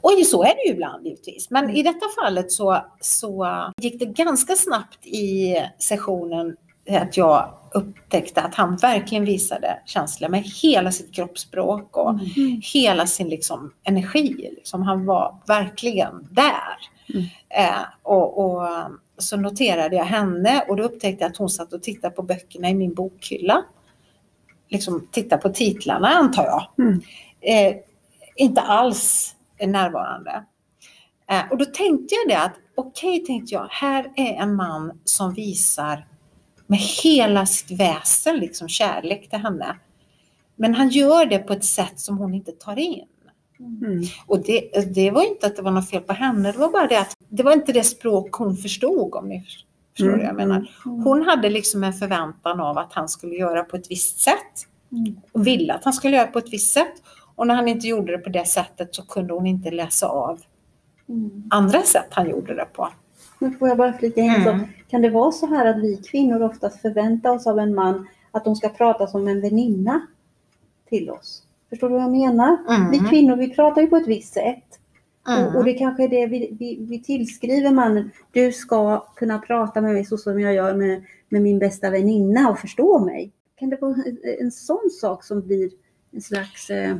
Och så är det ju ibland givetvis. Men i detta fallet så, så gick det ganska snabbt i sessionen att jag upptäckte att han verkligen visade känslor med hela sitt kroppsspråk och Mm. hela sin liksom, energi. Liksom. Han var verkligen där. Mm. Eh, och, och så noterade jag henne och då upptäckte jag att hon satt och tittade på böckerna i min bokhylla. Liksom titta på titlarna antar jag. Mm. Eh, inte alls närvarande. Eh, och då tänkte jag det att okej, tänkte jag, här är en man som visar med hela sitt väsen liksom kärlek till henne. Men han gör det på ett sätt som hon inte tar in. Mm. Och det, det var inte att det var något fel på henne, det var bara det att det var inte det språk hon förstod om ni förstår vad jag menar. Hon hade liksom en förväntan av att han skulle göra på ett visst sätt Mm. och ville att han skulle göra på ett visst sätt. Och när han inte gjorde det på det sättet så kunde hon inte läsa av Mm. andra sätt han gjorde det på. Men får jag bara flika in så, Mm. kan det vara så här att vi kvinnor oftast förväntar oss av en man att de ska prata som en väninna till oss? Förstår du vad jag menar? Mm. Vi kvinnor vi pratar ju på ett visst sätt. Och, och Mm. det kanske är det vi, vi, vi tillskriver mannen. Du ska kunna prata med mig så som jag gör med, med min bästa väninna och förstå mig. Kan det vara en, en sån sak som blir en slags... Eh,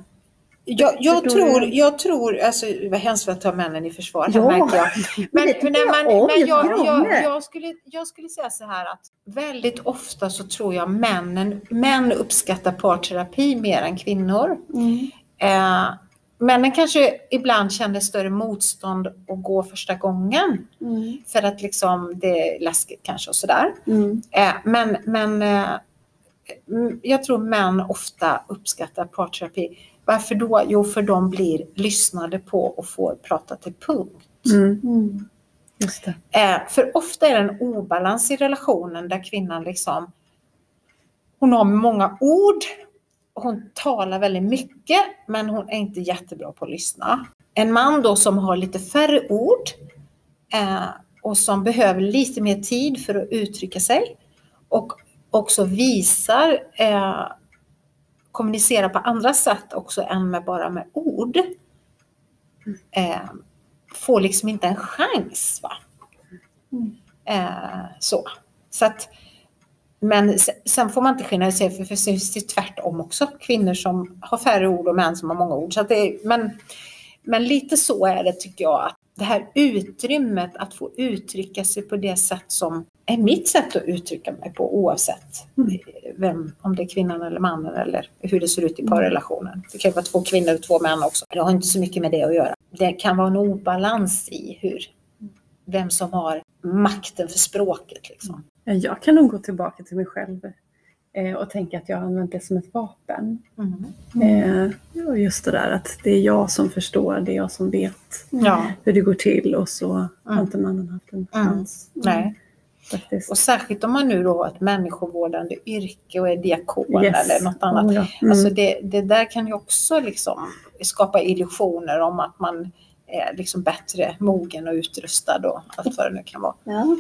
Jag, jag, tror, jag tror, alltså det var hemskt att ta männen i försvar, Ja, märker jag. Men, det men, jag men, om, men jag jag, jag, skulle, jag skulle säga så här att väldigt ofta så tror jag männen, män uppskattar parterapi mer än kvinnor. mm, Eh, männen kanske ibland känner större motstånd att gå första gången mm, för att liksom det är läskigt kanske och sådär. mm, Eh, men men eh, jag tror män ofta uppskattar parterapi. Varför då? Jo, för de blir lyssnade på och får prata till punkt. Mm. mm, Just det. Eh, för ofta är det en obalans i relationen där kvinnan liksom hon har många ord, hon talar väldigt mycket men hon är inte jättebra på att lyssna. En man då som har lite färre ord eh, och som behöver lite mer tid för att uttrycka sig och också visar, eh, kommunicera på andra sätt också än med bara med ord. Eh, får liksom inte en chans. Va? Eh, så. så att, men sen får man inte generalisera för, för det finns tvärtom också. Kvinnor som har färre ord och män som har många ord. Så att det, är- men, men lite så är det tycker jag. Att det här utrymmet att få uttrycka sig på det sätt som är mitt sätt att uttrycka mig på oavsett Mm. vem, om det är kvinnan eller mannen eller hur det ser ut i parrelationen. Det kan vara två kvinnor och två män också. Det har inte så mycket med det att göra. Det kan vara en obalans i hur, vem som har makten för språket. Liksom. Ja, Jag kan nog gå tillbaka till mig själv eh, och tänka att jag har använt det som ett vapen. Mm. Och just det där att det är jag som förstår, det är jag som vet Ja, hur det går till och så har Mm. inte mannen haft en Mm. chans. nej. Faktiskt. Och särskilt om man nu då har ett människovårdande yrke och är diakon Yes. eller något annat. Oh. Mm. Alltså det, det där kan ju också liksom skapa illusioner om att man är liksom bättre mogen och utrustad och allt vad det nu kan vara. Ja.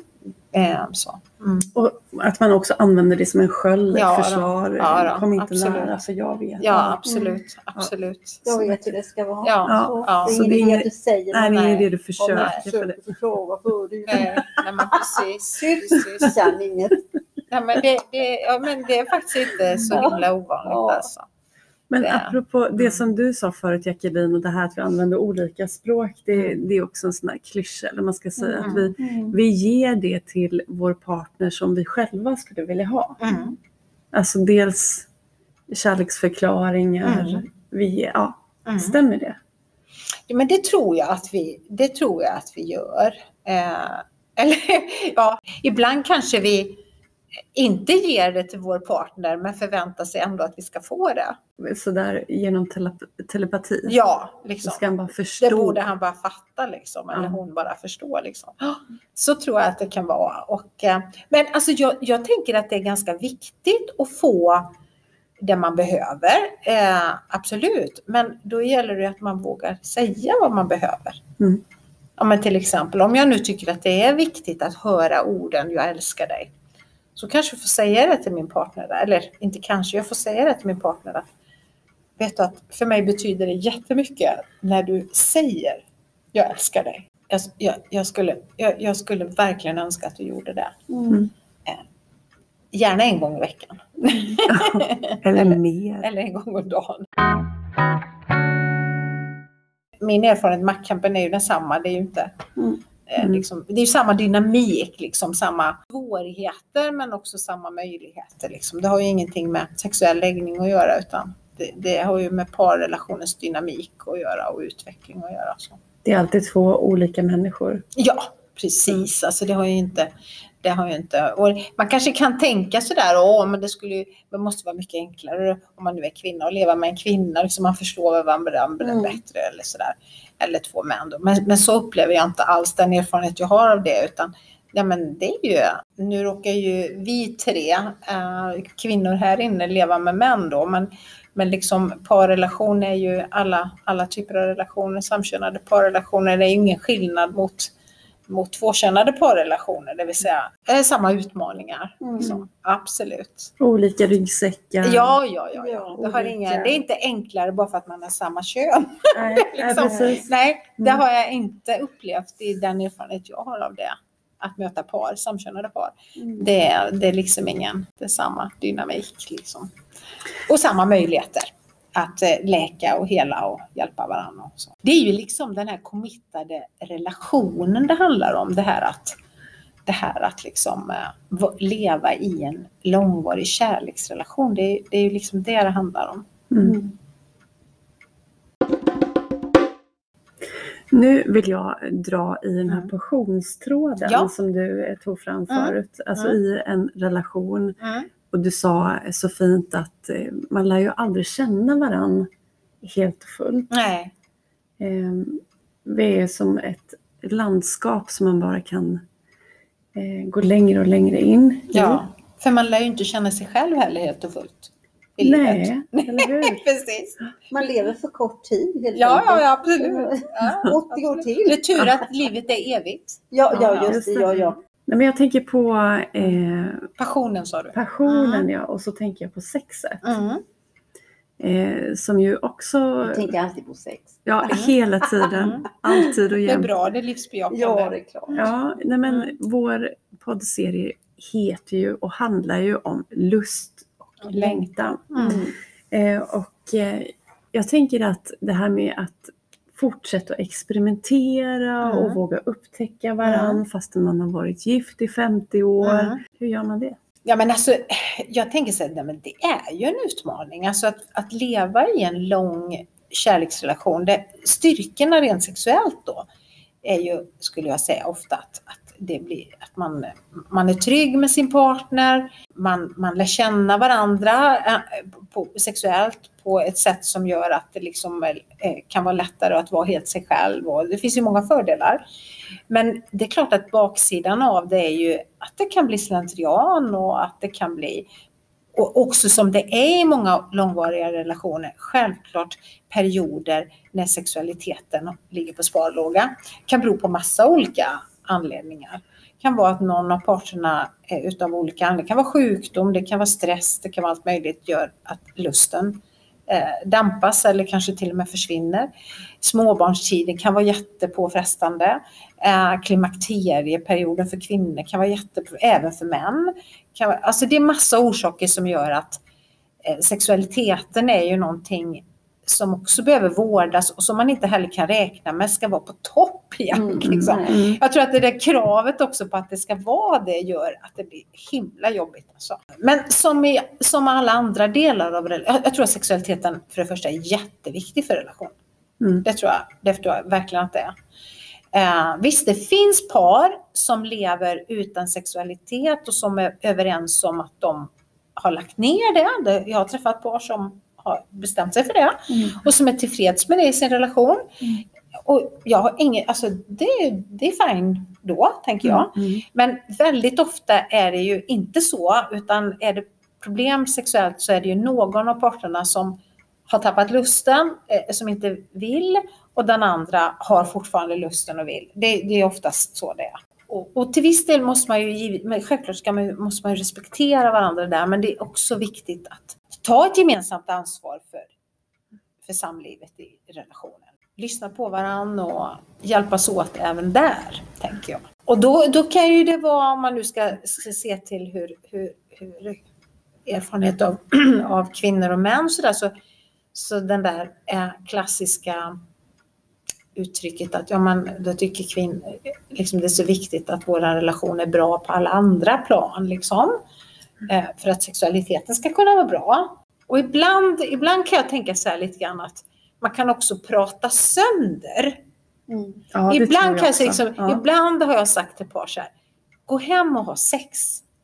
Eh, så. Mm. Och att man också använder det som en sköld, Ja ett försvar. Ja då, Kom inte absolut. nära för jag vet. Ja, absolut. absolut. Jag vet hur det ska vara. Ja, Så, ja. det är Så ingen det inget- att du säger Nej, det är Nej. det du försöker. jag för det. försöker förstå varför du Nej, nej men precis. Precis. inget. Nej, men det, det, ja, men det är faktiskt inte så himla ovanligt Ja. alltså. Men Det- apropå det Mm. som du sa förut Jacqueline och det här att vi använder olika språk. Det, Mm. det är också en sån här klyscha, eller man ska säga Mm. att vi, vi ger det till vår partner som vi själva skulle vilja ha. Mm. Alltså dels kärleksförklaringar. Mm. Vi, ja, Mm. stämmer det? Ja, men det tror jag att vi, det tror jag att vi gör. Eh, eller ja, ibland kanske vi inte ger det till vår partner men förväntar sig ändå att vi ska få det. Sådär genom telep- telepati. Ja, Så liksom. ska han bara förstå. Det borde han bara fatta liksom, eller hon bara förstå. Liksom. Så tror jag att det kan vara. Och, eh, men alltså jag, jag tänker att det är ganska viktigt att få det man behöver. Eh, absolut, men då gäller det att man vågar säga vad man behöver. Mm. Ja, men till exempel om jag nu tycker att det är viktigt att höra orden jag älskar dig. Så kanske jag får säga det till min partner. Eller inte kanske, jag får säga det till min partner. Att, vet du att för mig betyder det jättemycket när du säger jag älskar dig. Jag, jag, jag, skulle, jag, jag skulle verkligen önska att du gjorde det. Mm. Gärna en gång i veckan. Eller mer. Eller en gång om dagen. Min erfarenhet, maktkampen är ju densamma. Det är ju inte Mm. Eh, Mm. liksom, det är ju samma dynamik, liksom, samma svårigheter men också samma möjligheter. Liksom. Det har ju ingenting med sexuell läggning att göra utan det, det har ju med parrelationens dynamik att göra och utveckling att göra. Så. Det är alltid två olika människor. Ja, precis. Alltså det har ju inte, det har ju inte, och man kanske kan tänka sådär, åh men det skulle ju, det måste vara mycket enklare om man nu är kvinna och leva med en kvinna, liksom man förstår varandra Mm. bättre eller sådär. Eller två män då. Men, men så upplever jag inte alls den erfarenhet jag har av det utan Ja men det är ju, nu råkar ju vi tre eh, kvinnor här inne leva med män då men, men liksom parrelation är ju alla, alla typer av relationer, samkönade parrelationer, det är ju ingen skillnad mot, mot tvåkönade parrelationer, det vill säga eh, samma utmaningar. Mm. Liksom. Absolut. Olika ryggsäckar. Ja, ja, ja. ja. Det, har ingen, det är inte enklare bara för att man har samma kön. Nej, nej, Liksom. precis. Nej, det Mm. har jag inte upplevt i den erfarenhet jag har av det. Att möta par, samkönade par. Mm. Det är, det är liksom ingen, det är samma dynamik liksom. Och samma möjligheter att eh, läka och hela och hjälpa varandra. Och så. Det är ju liksom den här committade relationen det handlar om. Det här att, det här att liksom, eh, va- leva i en långvarig kärleksrelation. Det, är- det är ju liksom det det handlar om. Mm. Nu vill jag dra i den här Mm. passionstråden Ja. som du eh, tog fram Mm. förut. Alltså Mm. i en relation. Och du sa så fint att eh, man lär ju aldrig känna varann helt och fullt. Nej, Vi är som ett landskap som man bara kan eh, gå längre och längre in i. ja. För man lär ju inte känna sig själv heller helt och fullt. Nej, eller hur? Precis. Man lever för kort tid helt Ja, ja, ja, absolut. Ja, 80 år till. Det är tur att livet är evigt. Ja, ja, just det. Ja, ja. Nej, men jag tänker på eh, Passionen sa du. passionen Mm. ja, och så tänker jag på sexet. Mm. Eh, som ju också, Jag tänker alltid på sex. ja hela tiden, Mm. alltid och Det är jämt. bra, det är livsbejakande. Ja, det är klart. Ja, nej men Mm. vår poddserie heter ju och handlar ju om lust och längtan. Mm. Eh, och eh, jag tänker att det här med att fortsätta att experimentera Mm. och våga upptäcka varann Mm. fastän man har varit gift i 50 år. Mm. Hur gör man det? Ja men alltså, jag tänker så här, nej, men det är ju en utmaning. Alltså att, att leva i en lång kärleksrelation, det, styrkorna rent sexuellt då, är ju, skulle jag säga ofta att, att det blir att man, man är trygg med sin partner, man, man lär känna varandra eh, på, sexuellt på ett sätt som gör att det liksom eh, kan vara lättare att vara helt sig själv och det finns ju många fördelar. Men det är klart att baksidan av det är ju att det kan bli slentrian och att det kan bli och också som det är i många långvariga relationer, självklart perioder när sexualiteten ligger på sparlåga. Kan bero på massa olika anledningar. Det kan vara att någon av parterna är utav olika anledningar. Det kan vara sjukdom, det kan vara stress, det kan vara allt möjligt gör att lusten eh, dampas eller kanske till och med försvinner. Småbarnstiden kan vara jättepåfrestande. Eh, klimakterieperioden för kvinnor kan vara jättepåfrestande, även för män. Kan vara, alltså det är massa orsaker som gör att eh, sexualiteten är ju någonting som också behöver vårdas och som man inte heller kan räkna med ska vara på topp igen. Mm, liksom. nej. Jag tror att det där kravet också på att det ska vara det gör att det blir himla jobbigt. Alltså. Men som i som alla andra delar av rela- jag, tror att sexualiteten för det första är jätteviktig för relation. Mm. Det tror jag, det tror jag verkligen att det är. Eh, visst, det finns par som lever utan sexualitet och som är överens om att de har lagt ner det jag har träffat par som har bestämt sig för det Mm. och som är tillfreds med det i sin relation. Mm. Och jag har ingen, alltså det, det är fine då, tänker jag. Mm. Men väldigt ofta är det ju inte så, utan är det problem sexuellt så är det ju någon av parterna som har tappat lusten, eh, som inte vill och den andra har fortfarande lusten och vill. Det, det är oftast så det är. Och, och till viss del måste man ju, men självklart ska man, måste man ju respektera varandra där, men det är också viktigt att ta ett gemensamt ansvar för, för samlivet i relationen. Lyssna på varandra och hjälpas åt även där, tänker jag. Och då, då kan ju det vara, om man nu ska, ska se till hur, hur, hur erfarenhet av, av kvinnor och män så, där, så, så den där eh, klassiska uttrycket att ja, man, då tycker kvinnor liksom det är så viktigt att vår relation är bra på alla andra plan. Liksom, eh, för att sexualiteten ska kunna vara bra. Och ibland, ibland kan jag tänka så här lite grann att man kan också prata sönder. Mm. Ja, det ibland, jag kan jag säga också. liksom, Ja. ibland har jag sagt till par så här, gå hem och ha sex.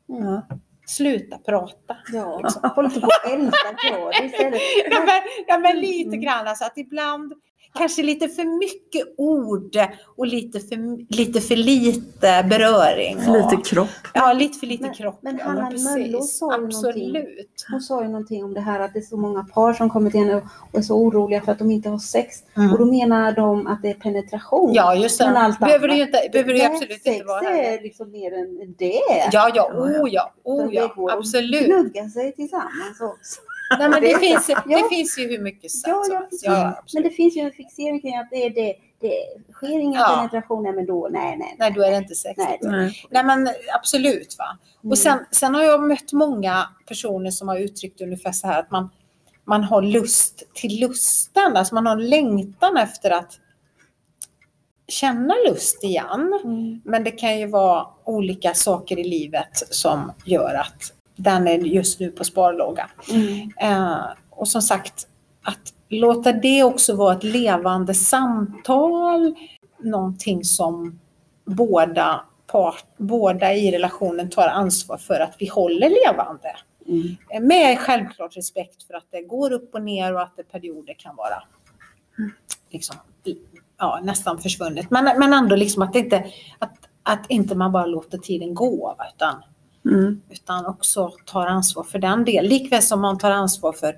Ja. Sluta prata. Ja, håll inte på att älta kvar istället. Ja men, ja, men lite Mm. grann alltså att ibland kanske lite för mycket ord och lite för lite, för lite beröring. För lite och, kropp. Ja, lite för lite Men- kropp. men ja, Hanna precis. Möllo sa ju någonting. Absolut. Hon sa ju någonting om det här att det är så många par som kommer till henne och och är så oroliga för att de inte har sex. Mm. Och då menar de att det är penetration. Ja, just Men det. allt Behöver det annat- ju inte, behöver det absolut sex inte vara. är heller. liksom mer än det. Ja, ja, Ja, ja. oh ja, oh det ja, går att absolut. Gnugga sig tillsammans också. Nej, men det, finns, det finns ju hur mycket Ja, som ja, precis. Ja, ja, Men det finns ju en fixering kring att det är det. Det sker ingen Ja. penetration, nej men då, nej, nej. Nej, då är det inte sexigt. Nej, Nej. Nej men absolut. Va? Mm. Och sen, sen har jag mött många personer som har uttryckt ungefär så här att man, man har lust till lusten. Alltså man har längtan efter att känna lust igen. Mm. Men det kan ju vara olika saker i livet som gör att den är just nu på sparlåga. Mm. Eh, och som sagt, att låta det också vara ett levande samtal, någonting som båda, part, båda i relationen tar ansvar för att vi håller levande. Mm. Med självklart respekt för att det går upp och ner och att det perioder kan vara liksom, i- ja, nästan försvunnet. Men, men ändå liksom att, inte, att, att inte man bara låter tiden gå utan Mm. utan också tar ansvar för den delen. Likväl som man tar ansvar för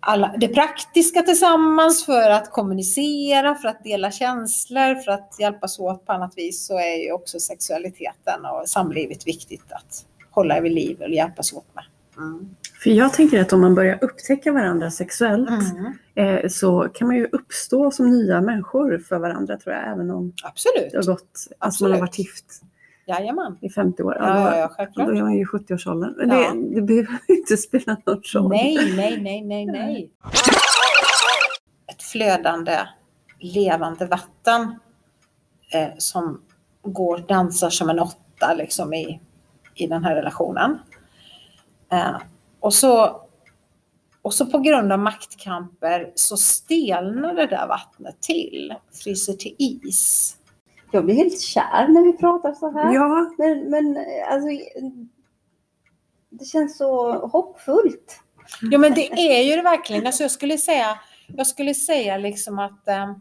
alla, det praktiska tillsammans, för att kommunicera, för att dela känslor, för att hjälpas åt på annat vis så är ju också sexualiteten och samlivet viktigt att hålla vid liv och hjälpas åt med. Mm. För jag tänker att om man börjar upptäcka varandra sexuellt Mm. eh, så kan man ju uppstå som nya människor för varandra tror jag. Även om Absolut. det har gått, alltså man har varit gift Jajamän. i 50 år. Ja, ja, ja, då, självklart. är man ju i 70-årsåldern. Men Ja. det, det behöver inte spela någon roll. Nej, nej, nej, nej, nej. Ett flödande, levande vatten eh, som går dansar som en åtta liksom i, i den här relationen. Eh, och, så, och så på grund av maktkamper så stelnar det där vattnet till, fryser till is. Jag blir helt kär när vi pratar så här. Ja, Men, men alltså, det känns så hoppfullt. Jo men det är ju det verkligen. Alltså jag skulle säga, jag skulle säga liksom att eh,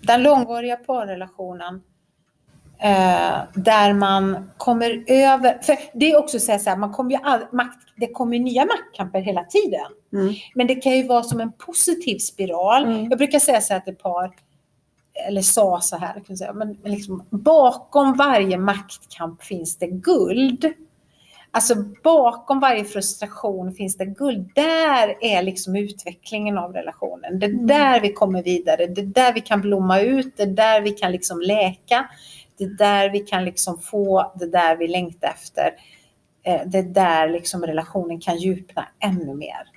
den långvariga parrelationen eh, där man kommer över, för det är också så här, man kommer ju all, makt, det kommer nya maktkamper hela tiden. mm. Men det kan ju vara som en positiv spiral. Mm. Jag brukar säga så här till par, eller sa så här, kan säga, men, men liksom, bakom varje maktkamp finns det guld. Alltså bakom varje frustration finns det guld. Där är liksom utvecklingen av relationen. Det är Mm. där vi kommer vidare. Det är där vi kan blomma ut. Det är där vi kan liksom läka. Det är där vi kan liksom få det där vi längtar efter. Eh, Det är där liksom relationen kan djupna ännu mer.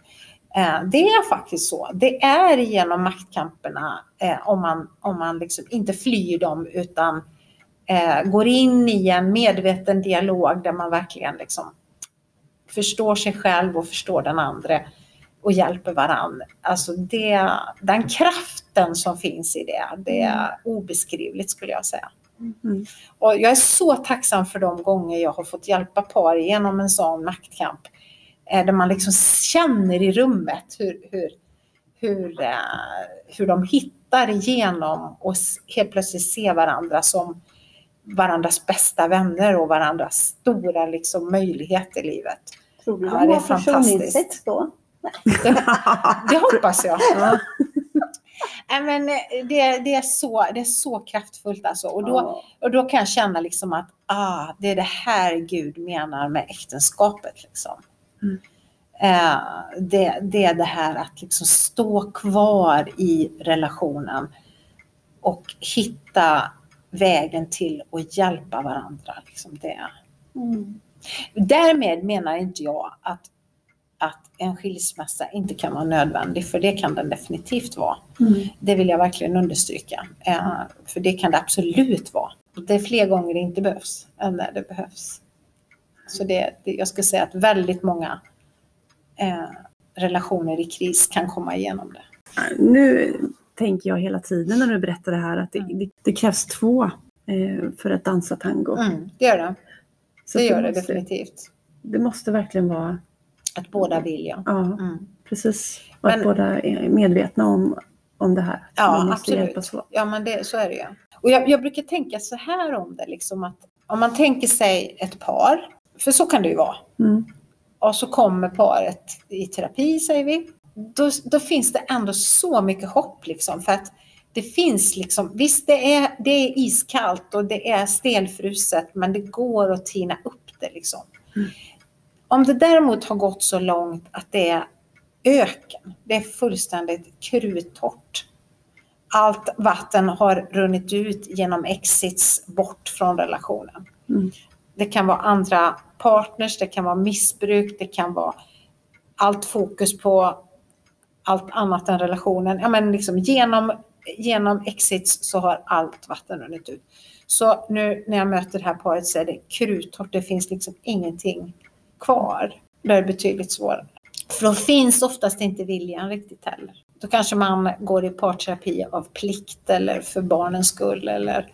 Eh, Det är faktiskt så. Det är genom maktkamperna, eh, om man, om man liksom inte flyr dem utan eh, går in i en medveten dialog där man verkligen liksom förstår sig själv och förstår den andra och hjälper varandra. Alltså det, den kraften som finns i det, det är obeskrivligt skulle jag säga. Mm. Och jag är så tacksam för de gånger jag har fått hjälpa par genom en sån maktkamp. Eh, där man liksom känner i rummet hur, hur, hur, eh, hur de hittar igenom och helt plötsligt ser varandra som varandras bästa vänner och varandras stora liksom, möjlighet i livet. Tror du Ja, de det är fantastiskt. då? Det hoppas jag. Ja. Men eh, det, det, är så, det är så kraftfullt alltså. Och då. Och då kan jag känna liksom att ah, det är det här Gud menar med äktenskapet. Liksom. Mm. Eh, det, det är det här att liksom stå kvar i relationen och hitta vägen till att hjälpa varandra. Liksom det. Mm. Därmed menar inte jag att, att en skilsmässa inte kan vara nödvändig, för det kan den definitivt vara. Mm. Det vill jag verkligen understryka. Eh, för det kan det absolut vara. Det är fler gånger det inte behövs än när det behövs. Så det, det, jag skulle säga att väldigt många eh, relationer i kris kan komma igenom det. Nu tänker jag hela tiden när du berättar det här att det, Mm. det, det krävs två eh, för att dansa tango. Mm, det gör det. Så Det att gör det måste, definitivt. Det måste verkligen vara, Att båda vill ja. ja Mm. precis. Och att Men- båda är medvetna om, om det här. Att Ja, absolut. Ja, men det, så är det ju. Och jag, jag brukar tänka så här om det, liksom att om man tänker sig ett par, för så kan det ju vara. Mm. och så kommer paret i terapi säger vi. Då, då finns det ändå så mycket hopp liksom för att det finns liksom, visst det är, det är iskallt och det är stelfruset men det går att tina upp det liksom. Mm. Om det däremot har gått så långt att det är öken, det är fullständigt kruttorrt. Allt vatten har runnit ut genom exits bort från relationen. Mm. Det kan vara andra partners, det kan vara missbruk, det kan vara allt fokus på allt annat än relationen. Ja, men liksom genom, genom exits så har allt vatten runnit ut. Så nu när jag möter det här paret så är det kruttorrt, det finns liksom ingenting kvar. Det är betydligt svårare. För då finns oftast inte viljan riktigt heller. Då kanske man går i parterapi av plikt eller för barnens skull eller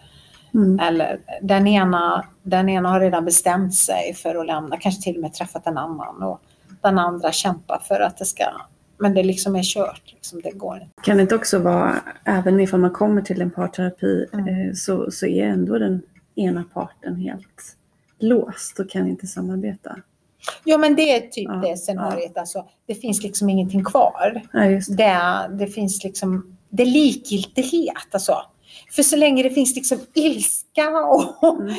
Mm. eller den ena, den ena har redan bestämt sig för att lämna, kanske till och med träffat en annan och den andra kämpar för att det ska, men det liksom är kört, liksom, det går inte. Kan det inte också vara, även ifall man kommer till en parterapi, Mm. eh, så, så är ändå den ena parten helt låst och kan inte samarbeta? Jo men det är typ Ja, det scenariet, alltså, det finns liksom ingenting kvar. Ja, det. Det, det finns liksom, det är likgiltighet alltså. För så länge det finns liksom ilska och Mm.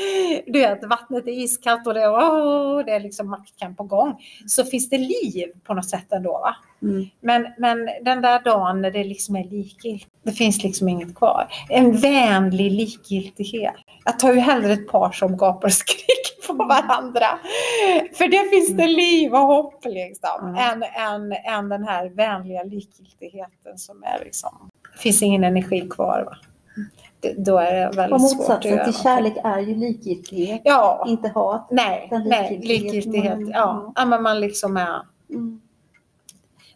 du vet, vattnet är iskallt och det, åh, det är liksom maktkamp på gång, så finns det liv på något sätt ändå. Va? Mm. Men, men den där dagen när det liksom är likgiltigt, det finns liksom inget kvar. En vänlig likgiltighet. Jag tar ju hellre ett par som gapar och skriker på varandra. För det finns det liv och hopp liksom. Mm. Än, än, än den här vänliga likgiltigheten som är liksom, det finns ingen energi kvar. Va? Då är det Och väldigt svårt att motsatsen till kärlek är ju likgiltighet, Ja, inte hat. nej, nej, likgiltighet man- Ja. ja, men man liksom är Mm.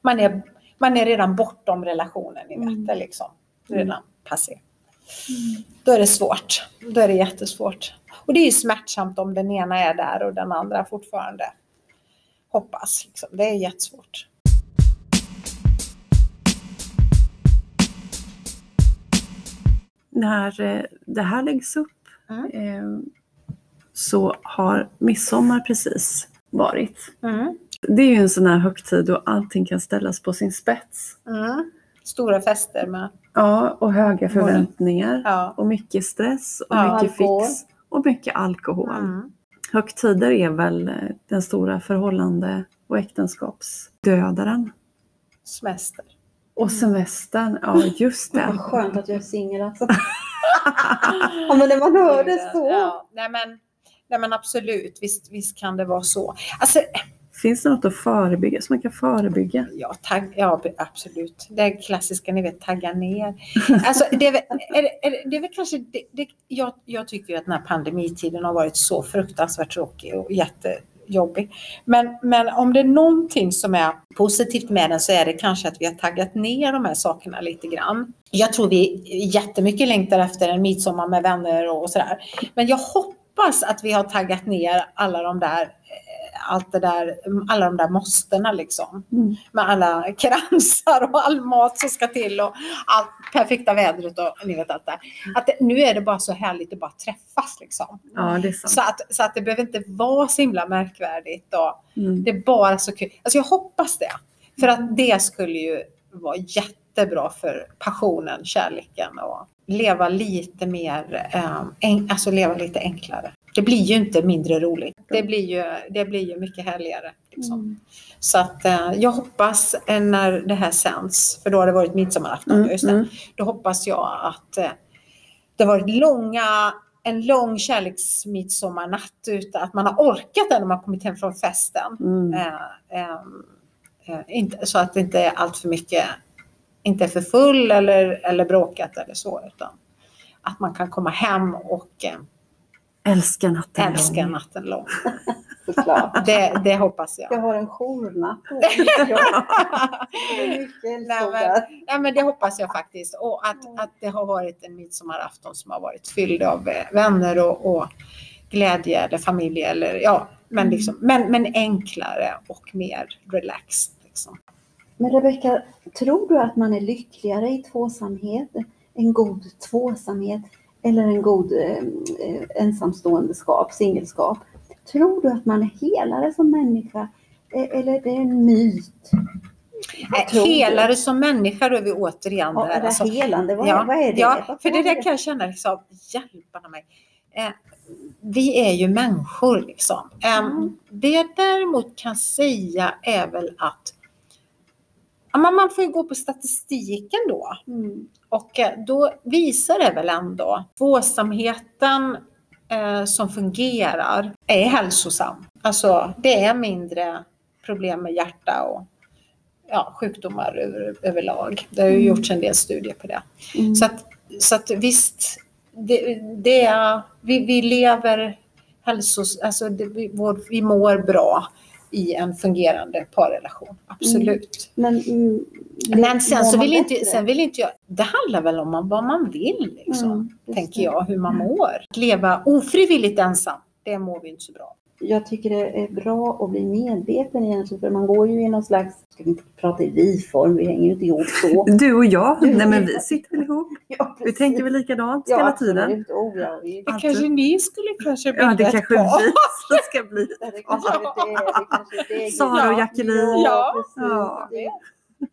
man är, man är redan bortom relationen i Mm. möte liksom. Redan passé. Då är det svårt. Då är det jättesvårt. Och det är ju smärtsamt om den ena är där och den andra fortfarande hoppas. Liksom. Det är jättesvårt. När eh, det här läggs upp Mm. eh, så har midsommar precis varit. Mm. Det är ju en sån här högtid då allting kan ställas på sin spets. Mm. Stora fester med. Ja, och höga förväntningar. Ja. Och mycket stress och Ja. mycket Alkohol. fix. Och mycket alkohol. Mm. Högtider är väl eh, den stora förhållande och äktenskapsdödaren. Semester. Och semestern, ja just Vad det. skönt att jag är singel alltså. ja men när man hör det så. Ja, nej, men, nej men absolut, visst, visst kan det vara så. Alltså, Finns det något att förebygga som man kan förebygga? ja, tagg, ja absolut. Det klassiska, ni vet, tagga ner. Alltså, det, är, väl- är, det- är, det- är väl kanske, det, det, jag, jag tycker att den här pandemitiden har varit så fruktansvärt tråkig och jättejobbig. Men, men om det är någonting som är positivt med den så är det kanske att vi har taggat ner de här sakerna lite grann. Jag tror vi jättemycket längtar efter en midsommar med vänner och sådär. Men jag hoppas att vi har taggat ner alla de där allt det där, alla de där måstena liksom. Mm. Med alla kransar och all mat som ska till och allt perfekta vädret och ni vet allt det. Att det, nu är det bara så härligt att bara träffas liksom. Ja, det är sant. Så att, så att det behöver inte vara så himla märkvärdigt. Och Mm. det är bara så kul. Alltså jag hoppas det. För att det skulle ju vara jättebra för passionen, kärleken och leva lite mer, eh, en, alltså leva lite enklare. Det blir ju inte mindre roligt. Det blir ju, det blir ju mycket härligare. Liksom. Mm. Så att eh, jag hoppas eh, när det här sänds, för då har det varit midsommarafton, Mm, just det. mm. Då hoppas jag att eh, det har varit långa, en lång kärleksmidsommarnatt ute, att man har orkat det när man kommit hem från festen. Mm. Eh, eh, eh, inte, så att det inte är allt för mycket, inte är för full eller, eller bråkat eller så, utan att man kan komma hem och eh, Älskar natten älska lång. natten lång. Det, det hoppas jag. Jag har en journatt. älskad. Ja, men det hoppas jag faktiskt. Och att, att det har varit en midsommarafton som har varit fylld av eh, vänner och, och glädje eller familj. Eller, ja, men, liksom, men, men enklare och mer relaxed. Liksom. Men Rebecka, tror du att man är lyckligare i tvåsamhet, en god tvåsamhet eller en god eh, eh, ensamståendeskap, singelskap? Tror du att man är helare som människa eh, eller är det en myt? Tror Äh, du? Helare som människa, då är vi återigen Ja, där. Alltså, helande? Vad, ja, vad är det? ja, för det är där kan jag känna liksom, hjälpa mig. Eh, vi är ju människor liksom. Eh, Mm. Det jag däremot kan säga är väl att men man får ju gå på statistiken då. Mm. Och eh, då visar det väl ändå tvåsamheten eh, som fungerar är hälsosam. Alltså det är mindre problem med hjärta och ja, sjukdomar över, överlag. Det har ju Mm. gjorts en del studier på det. Mm. Så att, så att visst, det, det är, vi, vi lever hälsos... Alltså det, vi, vår, vi mår bra i en fungerande parrelation. Absolut. Men, mm, Men sen så vill inte, sen vill inte jag... Det handlar väl om vad man vill liksom. Mm, tänker jag, hur man mår. Att leva ofrivilligt ensam, det mår vi inte så bra. Jag tycker det är bra att bli medveten egentligen, för man går ju i någon slags, ska vi inte prata i vi-form, vi hänger ju inte ihop så. Du och jag, Du- nej men vi sitter väl ihop. Ja, Vi tänker väl likadant ja, hela tiden. absolut. Oh, ja, vi, Det Alltid. kanske ni skulle kanske Ja, det kanske par. vi som ska bli. det kanske är det, det kanske är det. Sara och Jacqueline. Ja, Ja. precis. Ja.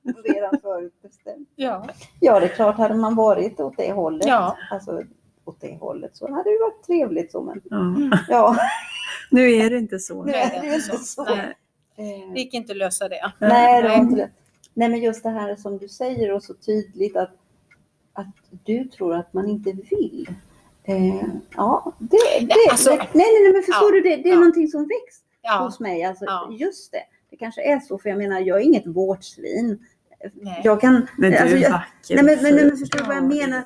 Det är redan förutbestämt. Ja. Ja, det är klart, hade man varit åt det hållet, Ja. alltså åt det hållet, så hade det varit trevligt så, men Ja. ja. Nu är det inte så. Nu Nej, är det inte så. Nej, Eh, det gick inte att lösa det. Nej, det var Nej. inte lätt. Nej, men just det här som du säger och så tydligt att, att du tror att man inte vill. Eh, ja, det, det, alltså- nej, nej, nej, men förstår Ja, du, det, det är ja. någonting som väcks Ja. hos mig. Alltså, Ja. Just det, det kanske är så, för jag menar, jag är inget vårdsvin. Nej. Jag kan... Men du alltså, är vacker. nej, men, men, nej, men förstår du vad jag Ja, menar?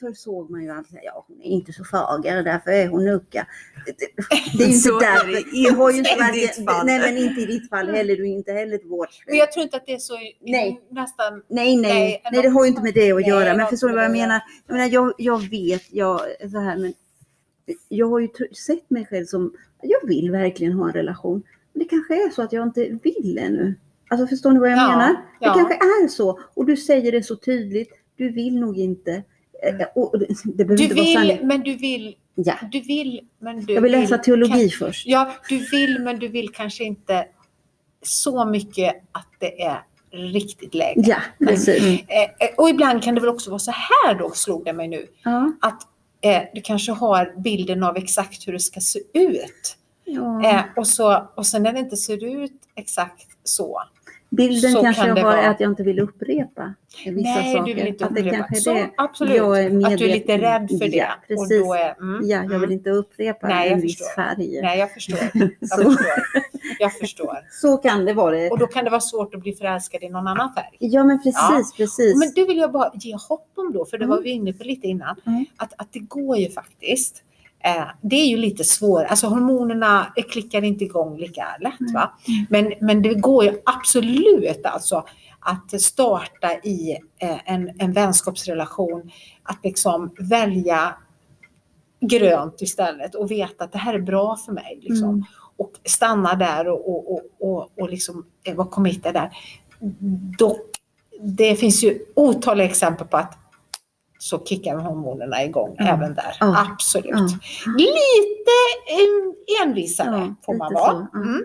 För, såg man ju alltid, ja hon är inte så fager, därför är hon nucka. Det, är ju inte därför. det Du har ju inte fall. Nej, men inte i ditt fall heller. Du är inte heller ett vårdsvin. Men jag tror inte att det är så Nej. nästan... Nej, nej, Nej, nej, det har ju inte med det att Nej, göra. Men förstår du vad jag menar? Jag menar, jag, jag vet, jag, så här, men jag har ju sett mig själv som, jag vill verkligen ha en relation. Men det kanske är så att jag inte vill ännu. Alltså förstår ni vad jag Ja, menar? ja. Det kanske är så. Och du säger det så tydligt. Du vill nog inte. Eh, Och det, behöver Du inte vara vill, sanning. men du vill... Ja. Du vill, men du Jag vill läsa teologi kan- först. Ja, du vill, men du vill kanske inte så mycket att det är riktigt läge. Ja, precis. Mm. Och ibland kan det väl också vara så här då, slog det mig nu, Ja. att eh, du kanske har bilden av exakt hur det ska se ut. Ja. Eh, och, så, och sen när det inte ser ut exakt så. Bilden så kanske kan jag det har vara. är att jag inte vill upprepa vissa Nej, saker. du vill inte att det upprepa. kanske är Så, det. absolut. Jag är att du är lite rädd för det. Ja, precis. är, mm, Ja, jag vill mm. inte upprepa Nej, en viss färg. Nej, jag förstår. Jag förstår. Jag förstår. Så kan det vara. Och då kan det vara svårt att bli förälskad i någon annan färg. Ja, men precis, precis. Men det vill jag bara ge hopp om då, för det Mm. var vi inne på lite innan. Mm. Att, att det går ju faktiskt. Eh, det är ju lite svårt, alltså hormonerna klickar inte igång lika lätt. Va? Men, men det går ju absolut alltså att starta i eh, en, en vänskapsrelation, att liksom välja grönt istället och veta att det här är bra för mig. Liksom. Mm. Och stanna där och, och, och, och, och liksom eh, vara committad där. Dock, det finns ju otaliga exempel på att så kickar hormonerna igång Ja. även där. Ja. Absolut. Ja. Lite eh, envisare får man vara. så. Mm.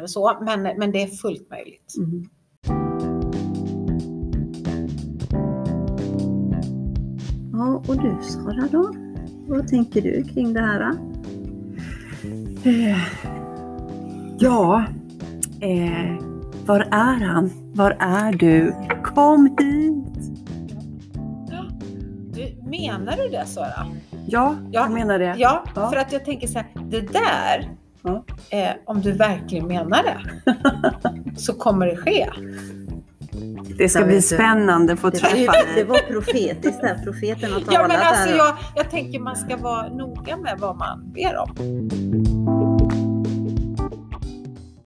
Eh, så, men, men det är fullt möjligt. Mm. Ja, och du Sara då? Vad tänker du kring det här? Eh, Ja, eh, var är han? Var är du? Kom hit! Menar du det Sara? Ja, Ja, jag menar det. Ja, Ja. för att jag tänker så här, det där, Ja. eh, om du verkligen menar det, så kommer det ske. Det ska bli spännande att få Det träffa var, det dig. var profetiskt där, profeten har talat Ja, men alltså jag, jag tänker man ska vara noga med vad man ber om.